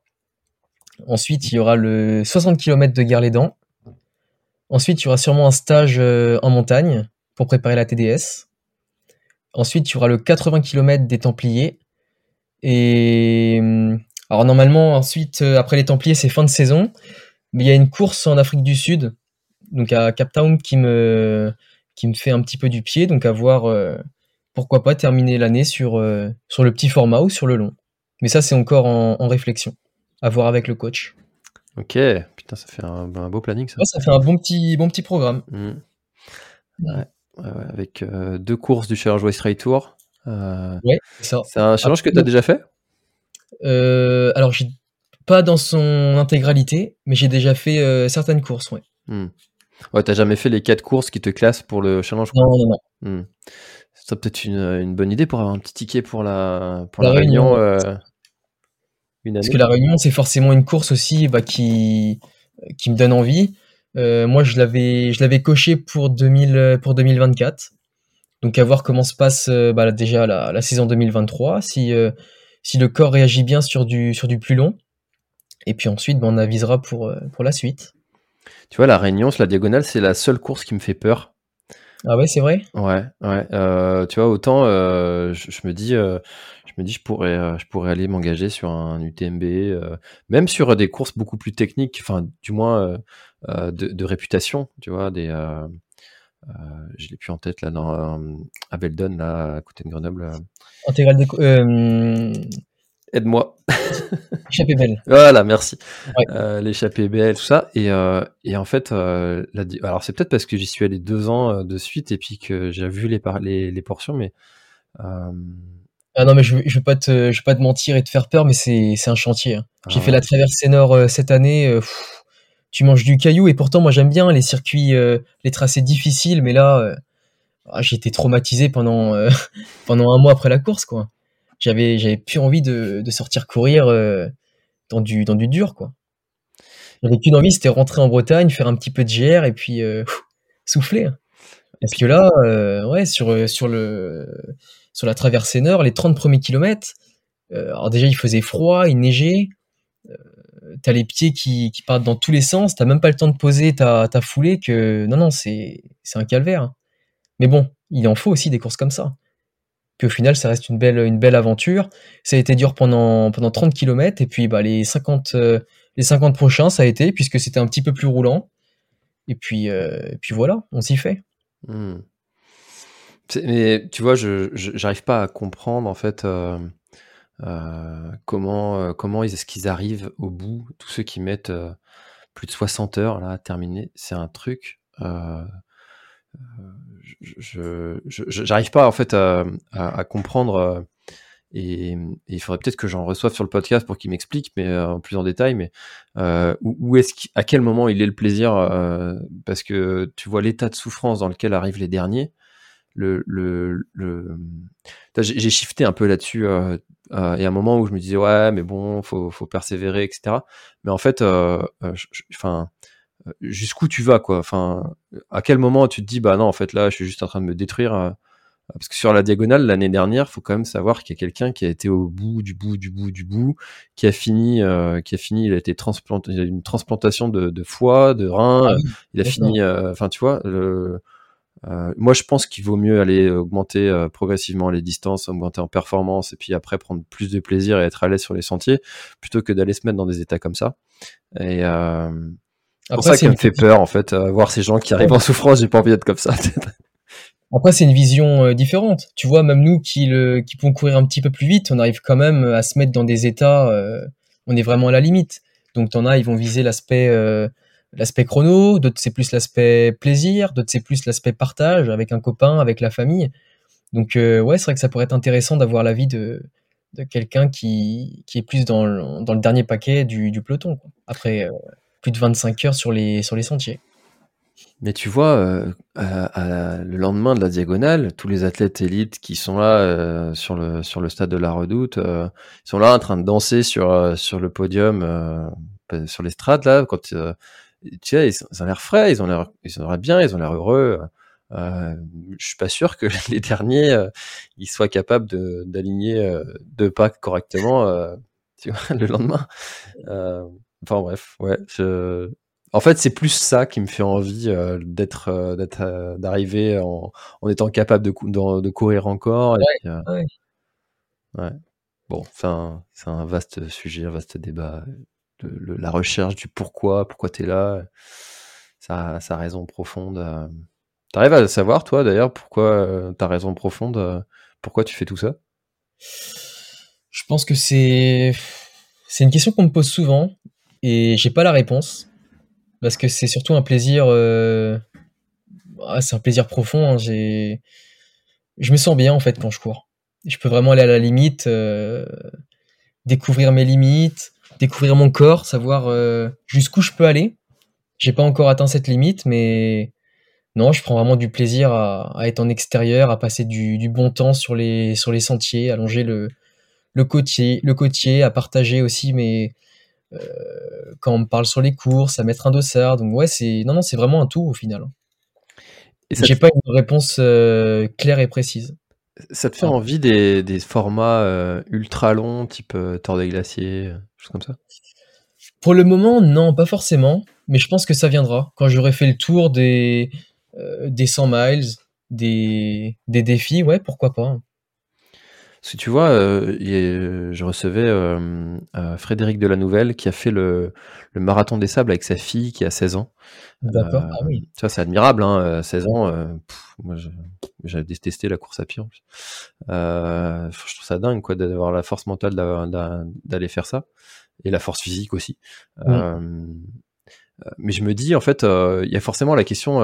Ensuite, il y aura le 60 km de Guerlédan. Ensuite, il y aura sûrement un stage euh, en montagne pour préparer la TDS. Ensuite, il y aura le 80 km des Templiers. Et hum, alors normalement, ensuite, euh, après les Templiers, c'est fin de saison. Mais il y a une course en Afrique du Sud, donc à Cape Town, qui me, qui me fait un petit peu du pied. Donc à voir, euh, pourquoi pas terminer l'année sur, sur le petit format ou sur le long. Mais ça, c'est encore en, réflexion. À voir avec le coach. Ok, putain, ça fait un, beau planning ça. ça fait un bon petit, bon petit programme. Mmh. Ouais, avec deux courses du Challenge West Race Tour. ouais, c'est C'est un challenge que tu as déjà fait? Euh, alors, j'ai pas dans son intégralité, mais j'ai déjà fait euh, certaines courses, ouais. Hmm. Ouais, t'as jamais fait les quatre courses qui te classent pour le challenge Non, non, non. Hmm. C'est peut-être une, bonne idée pour avoir un petit ticket pour la, pour la, réunion. Euh, Parce que la réunion, c'est forcément une course aussi bah, qui, qui me donne envie. moi, je l'avais, je l'avais coché pour, 2000, pour 2024. Donc, à voir comment se passe bah, déjà la, la, saison 2023. Si si le corps réagit bien sur du, sur du plus long. Et puis ensuite, ben, on avisera pour, euh, pour la suite. Tu vois, la Réunion, la diagonale, c'est la seule course qui me fait peur. Ah ouais, c'est vrai? Ouais, ouais. Euh, tu vois, autant euh, je, me dis, je me dis, je pourrais, je pourrais aller m'engager sur un UTMB, même sur des courses beaucoup plus techniques, enfin, du moins de, réputation, tu vois, des, je l'ai plus en tête là, dans, à Beldon, là, à côté de Grenoble. Intégral déco. Aide-moi. L'échappée belle. Voilà, merci. Ouais. L'échappée belle, tout ça. Et, et en fait, la, alors c'est peut-être parce que j'y suis allé deux ans de suite et puis que j'ai vu les, les, les portions, mais ah non, mais je, je vais pas te, je vais pas te mentir et te faire peur, mais c'est, c'est un chantier. hein. J'ai Ah fait la traversée nord euh, cette année. euh, pff, tu manges du caillou et pourtant moi j'aime bien les circuits, euh, les tracés difficiles, mais là euh, ah, j'ai été traumatisé pendant euh, pendant un mois après la course quoi. J'avais j'avais plus envie de, de sortir courir euh, dans du dans du dur quoi. J'avais qu'une envie, c'était rentrer en Bretagne, faire un petit peu de GR et puis euh, pff, souffler. Parce que là, euh, ouais, sur euh, sur le sur la traversée nord, les 30 premiers kilomètres, euh, alors déjà il faisait froid, il neigeait, t'as les pieds qui, qui partent dans tous les sens, t'as même pas le temps de poser ta, ta foulée que non non c'est un calvaire. hein. Mais bon, il en faut aussi des courses comme ça. Puis au final ça reste une belle une belle aventure. Ça a été dur pendant pendant 30 kilomètres et puis bah les 50 euh, les 50 prochains ça a été puisque c'était un petit peu plus roulant. Et puis et puis voilà, on s'y fait. Hmm. Mais tu vois, je j'arrive pas à comprendre en fait euh, euh, comment euh, comment est-ce qu'ils arrivent au bout, tous ceux qui mettent euh, plus de 60 heures là à terminer, c'est un truc. euh, je je- j'arrive pas en fait à, à- à comprendre euh, et, il faudrait peut-être que j'en reçoive sur le podcast pour qu'il m'explique, mais euh, plus en détail. Mais euh, où, est-ce qu'il- à quel moment il est le plaisir euh, Parce que tu vois l'état de souffrance dans lequel arrivent les derniers. Le, le, le... J'ai shifté un peu là-dessus. Euh, euh, et un moment où je me disais ouais, mais bon, faut, faut persévérer, etc. Mais en fait, euh, enfin, jusqu'où tu vas, quoi? Enfin, à quel moment tu te dis bah non, en fait là, je suis juste en train de me détruire. Euh, parce que sur la diagonale l'année dernière, faut quand même savoir qu'il y a quelqu'un qui a été au bout du bout du bout du bout, qui a fini, euh, qui a fini, il a été transplanté, il a eu une transplantation de, de foie, de rein, Ah oui, il a fini, euh, enfin tu vois, le, euh, moi je pense qu'il vaut mieux aller augmenter euh, progressivement les distances, augmenter en performance et puis après prendre plus de plaisir et être à l'aise sur les sentiers, plutôt que d'aller se mettre dans des états comme ça. Et euh, c'est pour ça que me fait peur en fait, euh, voir ces gens qui arrivent en souffrance, j'ai pas envie d'être comme ça. Après, c'est une vision euh, différente. Tu vois, même nous qui, le, qui pouvons courir un petit peu plus vite, on arrive quand même à se mettre dans des états, euh, on est vraiment à la limite. Donc, t'en as, ils vont viser l'aspect euh, chrono, d'autres c'est plus l'aspect plaisir, d'autres c'est plus l'aspect partage avec un copain, avec la famille. Donc, euh, ouais, c'est vrai que ça pourrait être intéressant d'avoir l'avis de, de quelqu'un qui, qui est plus dans le, dans le dernier paquet du, peloton. Après euh, plus de 25 heures sur les, sur les sentiers. Mais tu vois, euh, à- à- le lendemain de la diagonale, tous les athlètes élites qui sont là euh, sur le sur le stade de la Redoute, euh, ils sont là en train de danser sur euh, sur le podium, euh, pas- sur l'estrade là. Quand euh, tu sais, ils, ont l'air frais, ils ont l'air ils ont l'air bien, ils ont l'air heureux. Euh, je suis pas sûr que les derniers euh, ils soient capables de d'aligner euh, deux pas correctement euh, tu vois, le lendemain. Euh, enfin bref, ouais. Je... En fait, c'est plus ça qui me fait envie euh, d'être, euh, d'être, euh, d'arriver en, en étant capable de, cou- de, de courir encore. et puis, ouais. ouais. Bon, c'est un, c'est un vaste sujet, un vaste débat. Le- le- la recherche du pourquoi, pourquoi tu es là, sa, sa raison profonde. T'arrives à savoir, toi, d'ailleurs, pourquoi ta raison profonde, pourquoi tu fais tout ça? Je pense que c'est c'est une question qu'on me pose souvent et j'ai pas la réponse parce que c'est surtout un plaisir euh, ah, c'est un plaisir profond hein, j'ai je me sens bien en fait quand je cours. Je peux vraiment aller à la limite euh, découvrir mes limites découvrir mon corps savoir euh, jusqu'où je peux aller. J'ai pas encore atteint cette limite mais non je prends vraiment du plaisir à, être en extérieur à passer du, bon temps sur les sur les sentiers à longer le le côtier, le côtier, à partager aussi euh, quand on me parle sur les courses, à mettre un dossard. Donc ouais, c'est non non, c'est vraiment un tout au final. Et J'ai te, pas une réponse euh, claire et précise. ça te fait Ah. envie des, des formats euh, ultra longs, type euh, Tour des Glaciers, euh, choses comme ça? Pour le moment, non, pas forcément, mais je pense que ça viendra quand j'aurai fait le tour des euh, des 100 miles, des des défis, ouais, pourquoi pas. Parce que tu vois, euh, je recevais euh, Frédéric de la Nouvelle qui a fait le, le, marathon des sables avec sa fille qui a 16 ans. D'accord, ah oui. Vois, c'est admirable, hein, 16 ans. moi, j'ai détesté la course à pied. En plus. je trouve ça dingue, quoi, d'avoir la force mentale d'aller faire ça et la force physique aussi. Euh, mais je me dis, en fait, euh, il y a forcément la question,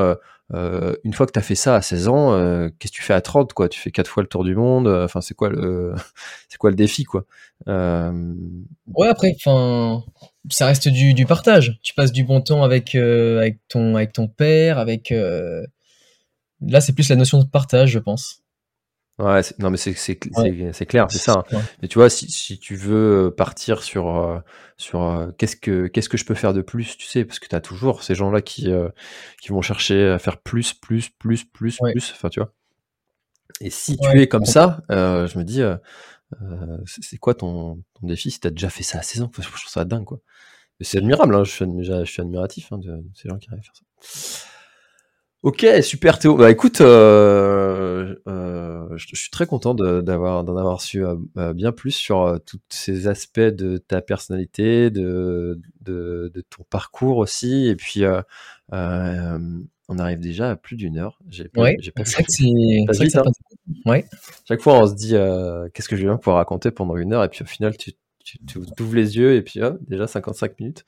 euh, une fois que tu as fait ça à 16 ans, qu'est-ce que tu fais à 30 quoi? Tu fais quatre fois le tour du monde, enfin, c'est quoi, le, quoi le défi quoi? Ouais, après, enfin, ça reste du, du, partage. Tu passes du bon temps avec, avec, ton, avec ton père, avec. Là, c'est plus la notion de partage, je pense. Ouais, non, mais c'est c'est c'est clair, c'est ça. Hein. Mais tu vois, si, si tu veux euh, partir sur euh, sur euh, qu'est-ce que qu'est-ce que je peux faire de plus, tu sais, parce que tu as toujours ces gens-là qui qui vont chercher à faire plus, plus, plus, plus, plus. Enfin, tu vois. Et si tu es comme ça, je me dis, c'est quoi ton, ton défi si tu as déjà fait ça à 16 ans? Je trouve ça dingue, quoi. C'est admirable, hein, je, suis, je suis admiratif hein, de, de, ces gens qui arrivent à faire ça. Ok, super Théo. Bah écoute, euh, euh, je, suis très content d'avoir d'en avoir su euh, bien plus sur tous ces aspects de ta personnalité, de, de, de ton parcours aussi. Et puis, on arrive déjà à plus d'une heure. J'ai ouais, c'est hein. ouais. Chaque fois, on se dit qu'est-ce que je vais pouvoir raconter pendant une heure, et puis au final, tu tu, ouvres les yeux et puis déjà 55 minutes.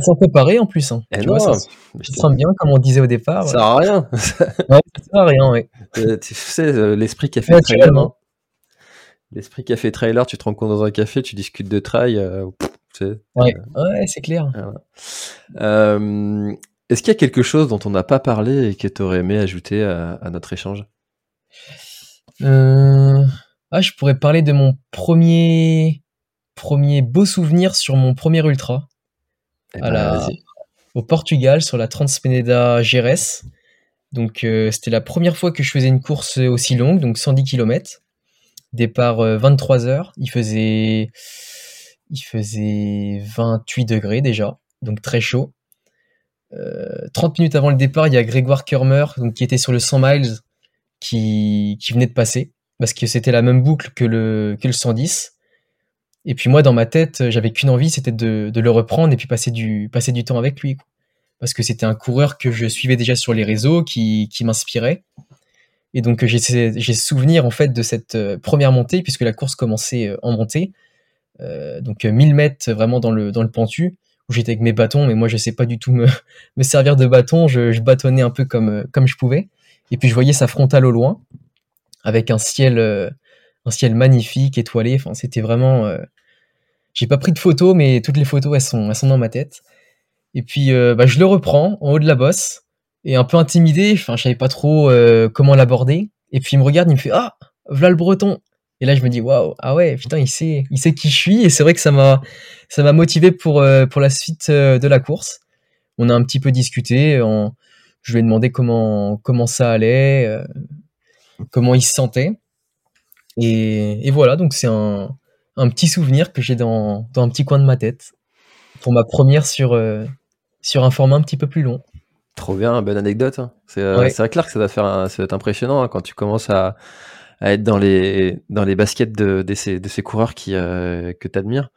Sans préparer en plus. Hein. Eh tu vois, ça, sens bien, comme on disait au départ. Ça sert à rien. ça sert à rien, oui. Euh, tu sais, euh, l'esprit qui a fait trailer. Hein. L'esprit fait trailer, tu te rends compte dans un café, tu discutes de trail. Euh, ouais, ouais c'est clair. Est-ce qu'il y a quelque chose dont on n'a pas parlé et que tu aurais aimé ajouter à, à notre échange? Ah, Je pourrais parler de mon premier premier beau souvenir sur mon premier ultra. Eh ben, au Portugal, sur la Transpeneda Gérès. Donc, euh, c'était la première fois que je faisais une course aussi longue, donc 110 km. Départ 23 euh, heures. Il faisait, il faisait 28 degrés déjà, donc très chaud. 30 euh, minutes avant le départ, il y a Grégoire Kermer, donc, qui était sur le 100 miles, qui, qui venait de passer, parce que c'était la même boucle que le, que le 110. Et puis moi, dans ma tête, j'avais qu'une envie, c'était de, le reprendre et puis passer du, passer du temps avec lui. Parce que c'était un coureur que je suivais déjà sur les réseaux, qui, m'inspirait. Et donc j'ai souvenir en fait de cette euh, première montée, puisque la course commençait euh, en montée. Euh, donc 1000 mètres vraiment dans le, dans le pentu, où j'étais avec mes bâtons, mais moi je sais pas du tout me, servir de bâton, je, bâtonnais un peu comme, comme je pouvais. Et puis je voyais sa frontale au loin, avec un ciel, un ciel magnifique, étoilé. Enfin, c'était vraiment, j'ai pas pris de photos, mais toutes les photos, elles sont, elles sont dans ma tête. Et puis, euh, bah, je le reprends en haut de la bosse, et un peu intimidé, enfin, je savais pas trop euh, comment l'aborder. Et puis, il me regarde, il me fait Ah, voilà le breton. Et là, je me dis Waouh, ah ouais, putain, il sait, il sait qui je suis. Et c'est vrai que ça m'a, ça m'a motivé pour, euh, pour la suite de la course. On a un petit peu discuté. Je lui ai demandé comment, comment ça allait, comment il se sentait. Et voilà, donc c'est un, un petit souvenir que j'ai dans, dans, un petit coin de ma tête pour ma première sur, euh, sur un format un petit peu plus long. Trop bien, bonne anecdote. Hein. C'est euh, clair que ça doit, faire ça être impressionnant hein, quand tu commences à, à, être dans les, dans les baskets de, de, ces, de ces coureurs qui, euh, que tu admires.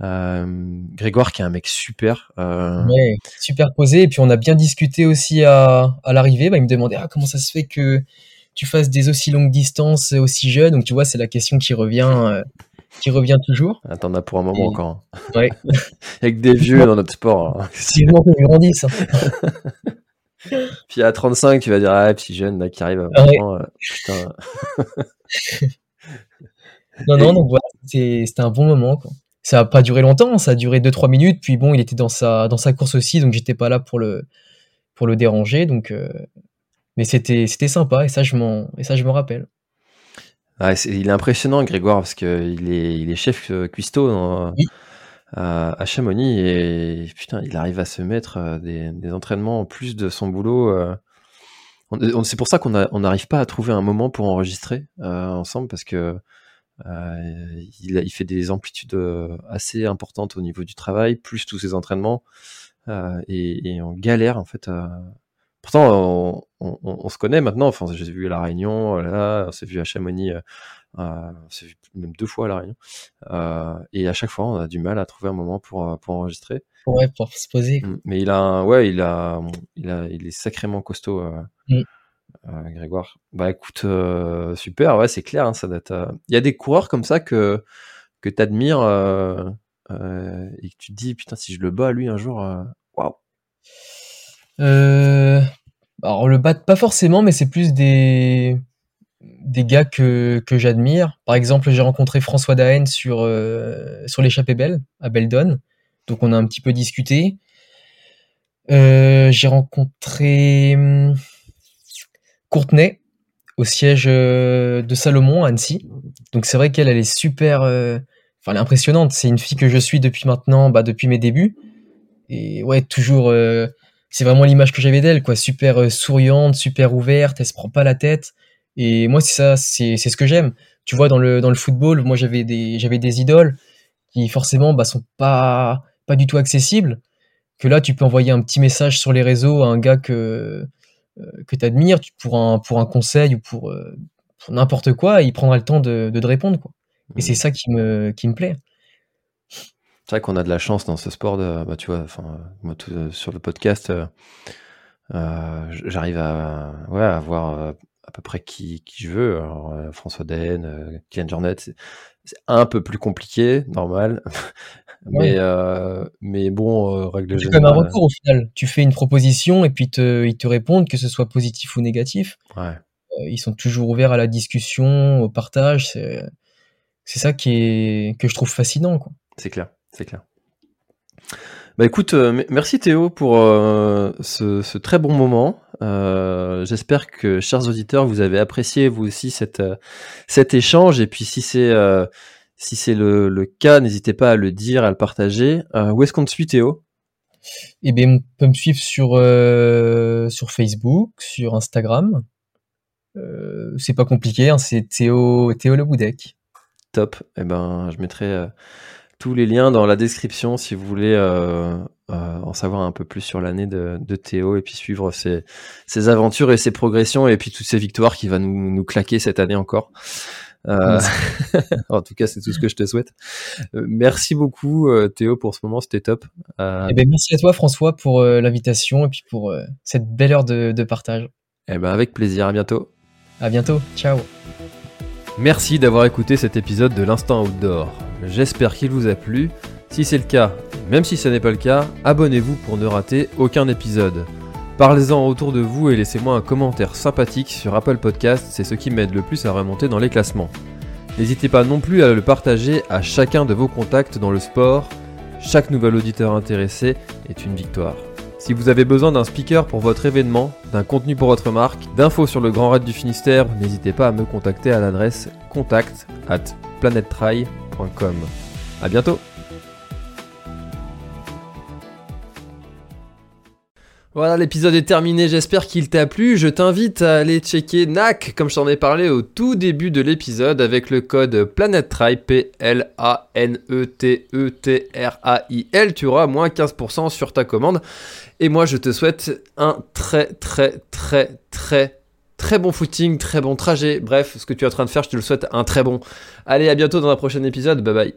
Grégoire qui est un mec super. Ouais, super posé. Et puis on a bien discuté aussi à, à l'arrivée. Bah, il me demandait ah, comment ça se fait que tu fasses des aussi longues distances aussi jeune. Donc tu vois, c'est la question qui revient qui revient toujours. Ah, T'en as pour un moment encore. Hein. Ouais. Avec des vieux dans notre sport. Hein. Si qu'ils grandissent. Hein. puis à 35, tu vas dire, ah, petit jeune là, qui arrive à ah euh, putain. non, non, donc voilà, c'était un bon moment. Quoi. Ça n'a pas duré longtemps, ça a duré 2-3 minutes. Puis bon, il était dans sa, dans sa course aussi, donc j'étais pas là pour le, pour le déranger. Donc, euh, Mais c'était sympa et ça, je m'en rappelle. Ah, il est impressionnant, Grégoire, parce qu'il est, il est chef euh, cuistot à, Chamonix et putain, il arrive à se mettre euh, des, entraînements en plus de son boulot. Euh. c'est pour ça qu'on n'arrive pas à trouver un moment pour enregistrer ensemble parce que il, fait des amplitudes assez importantes au niveau du travail, plus tous ses entraînements et, on galère en fait pourtant, on, se connaît maintenant. Enfin, j'ai vu à La Réunion, là, on s'est vu à Chamonix, on s'est vu même deux fois à La Réunion. et à chaque fois, on a du mal à trouver un moment pour, pour enregistrer. Ouais, pour se poser. Mmh, mais il a, ouais, il a, il a, il est sacrément costaud, mmh. Grégoire. Bah écoute, super, ouais, c'est clair, hein, ça date. Il y a des coureurs comme ça que que t'admires euh, et que tu te dis putain si je le bats lui un jour, euh, waouh. Euh, alors le bat pas forcément, mais c'est plus des des gars que, que j'admire. Par exemple, j'ai rencontré François Daen sur sur l'échappée belle à Beldon, donc on a un petit peu discuté. j'ai rencontré hum, Courtenay au siège de Salomon à Annecy. Donc c'est vrai qu'elle elle est super enfin, elle est impressionnante. C'est une fille que je suis depuis maintenant, bah, depuis mes débuts. Et ouais, toujours, euh, c'est vraiment l'image que j'avais d'elle, quoi. Super euh, souriante, super ouverte, elle se prend pas la tête. Et moi, c'est ça, c'est, ce que j'aime. Tu vois, dans le, dans le football, moi, j'avais des, j'avais des idoles qui, forcément, bah, sont pas, pas du tout accessibles. Que là, tu peux envoyer un petit message sur les réseaux à un gars que, euh, que tu admires pour un, pour un conseil ou pour, pour n'importe quoi, et il prendra le temps de, de te répondre, quoi. Et c'est ça qui me, qui me plaît. C'est vrai qu'on a de la chance dans ce sport de, bah, tu vois, moi, euh, sur le podcast, euh, euh, j'arrive à, ouais, à voir à peu près qui, qui je veux. Alors, François Daen, Kylian Jornet, c'est un peu plus compliqué, normal. mais, mais bon, règle générale. C'est comme un retour au final. Tu fais une proposition et puis te, ils te répondent, que ce soit positif ou négatif. Ouais. ils sont toujours ouverts à la discussion, au partage. C'est ça qui est que je trouve fascinant. C'est clair, c'est clair. Bah écoute, euh, merci Théo pour euh, ce, très bon moment. Euh, j'espère que, chers auditeurs, vous avez apprécié vous aussi cette, cet échange. Et puis si c'est si c'est le, cas, n'hésitez pas à le dire, à le partager. où est-ce qu'on te suit Théo? Eh bien, on peut me suivre sur, sur Facebook, sur Instagram. c'est pas compliqué, hein, c'est Théo, Théo Le Boudec. Top. Eh ben, je mettrai tous les liens dans la description si vous voulez euh, euh, en savoir un peu plus sur l'année de, Théo et puis suivre ses, aventures et ses progressions et puis toutes ces victoires qui va nous, claquer cette année encore. en tout cas, c'est tout ce que je te souhaite. merci beaucoup Théo pour ce moment, c'était top. Eh ben, merci à toi François pour l'invitation et puis pour cette belle heure de, de partage. Eh ben, avec plaisir, à bientôt. À bientôt, ciao. Merci d'avoir écouté cet épisode de l'Instant Outdoor. J'espère qu'il vous a plu. Si c'est le cas, même si ce n'est pas le cas, abonnez-vous pour ne rater aucun épisode. Parlez-en autour de vous et laissez-moi un commentaire sympathique sur Apple Podcast, c'est ce qui m'aide le plus à remonter dans les classements. N'hésitez pas non plus à le partager à chacun de vos contacts dans le sport. Chaque nouvel auditeur intéressé est une victoire. Si vous avez besoin d'un speaker pour votre événement, d'un contenu pour votre marque, d'infos sur le Grand Raid du Finistère, n'hésitez pas à me contacter à l'adresse contact at planettry.com. A bientôt Voilà, l'épisode est terminé, j'espère qu'il t'a plu. Je t'invite à aller checker NAC, comme je t'en ai parlé au tout début de l'épisode, avec le code PlanetTrail, P-L-A-N-E-T-E-T-R-A-I-L. Tu auras moins 15% sur ta commande. Et moi, je te souhaite un très, très, très, très, très bon footing, très bon trajet. Bref, ce que tu es en train de faire, je te le souhaite un très bon. Allez, à bientôt dans un prochain épisode. Bye bye.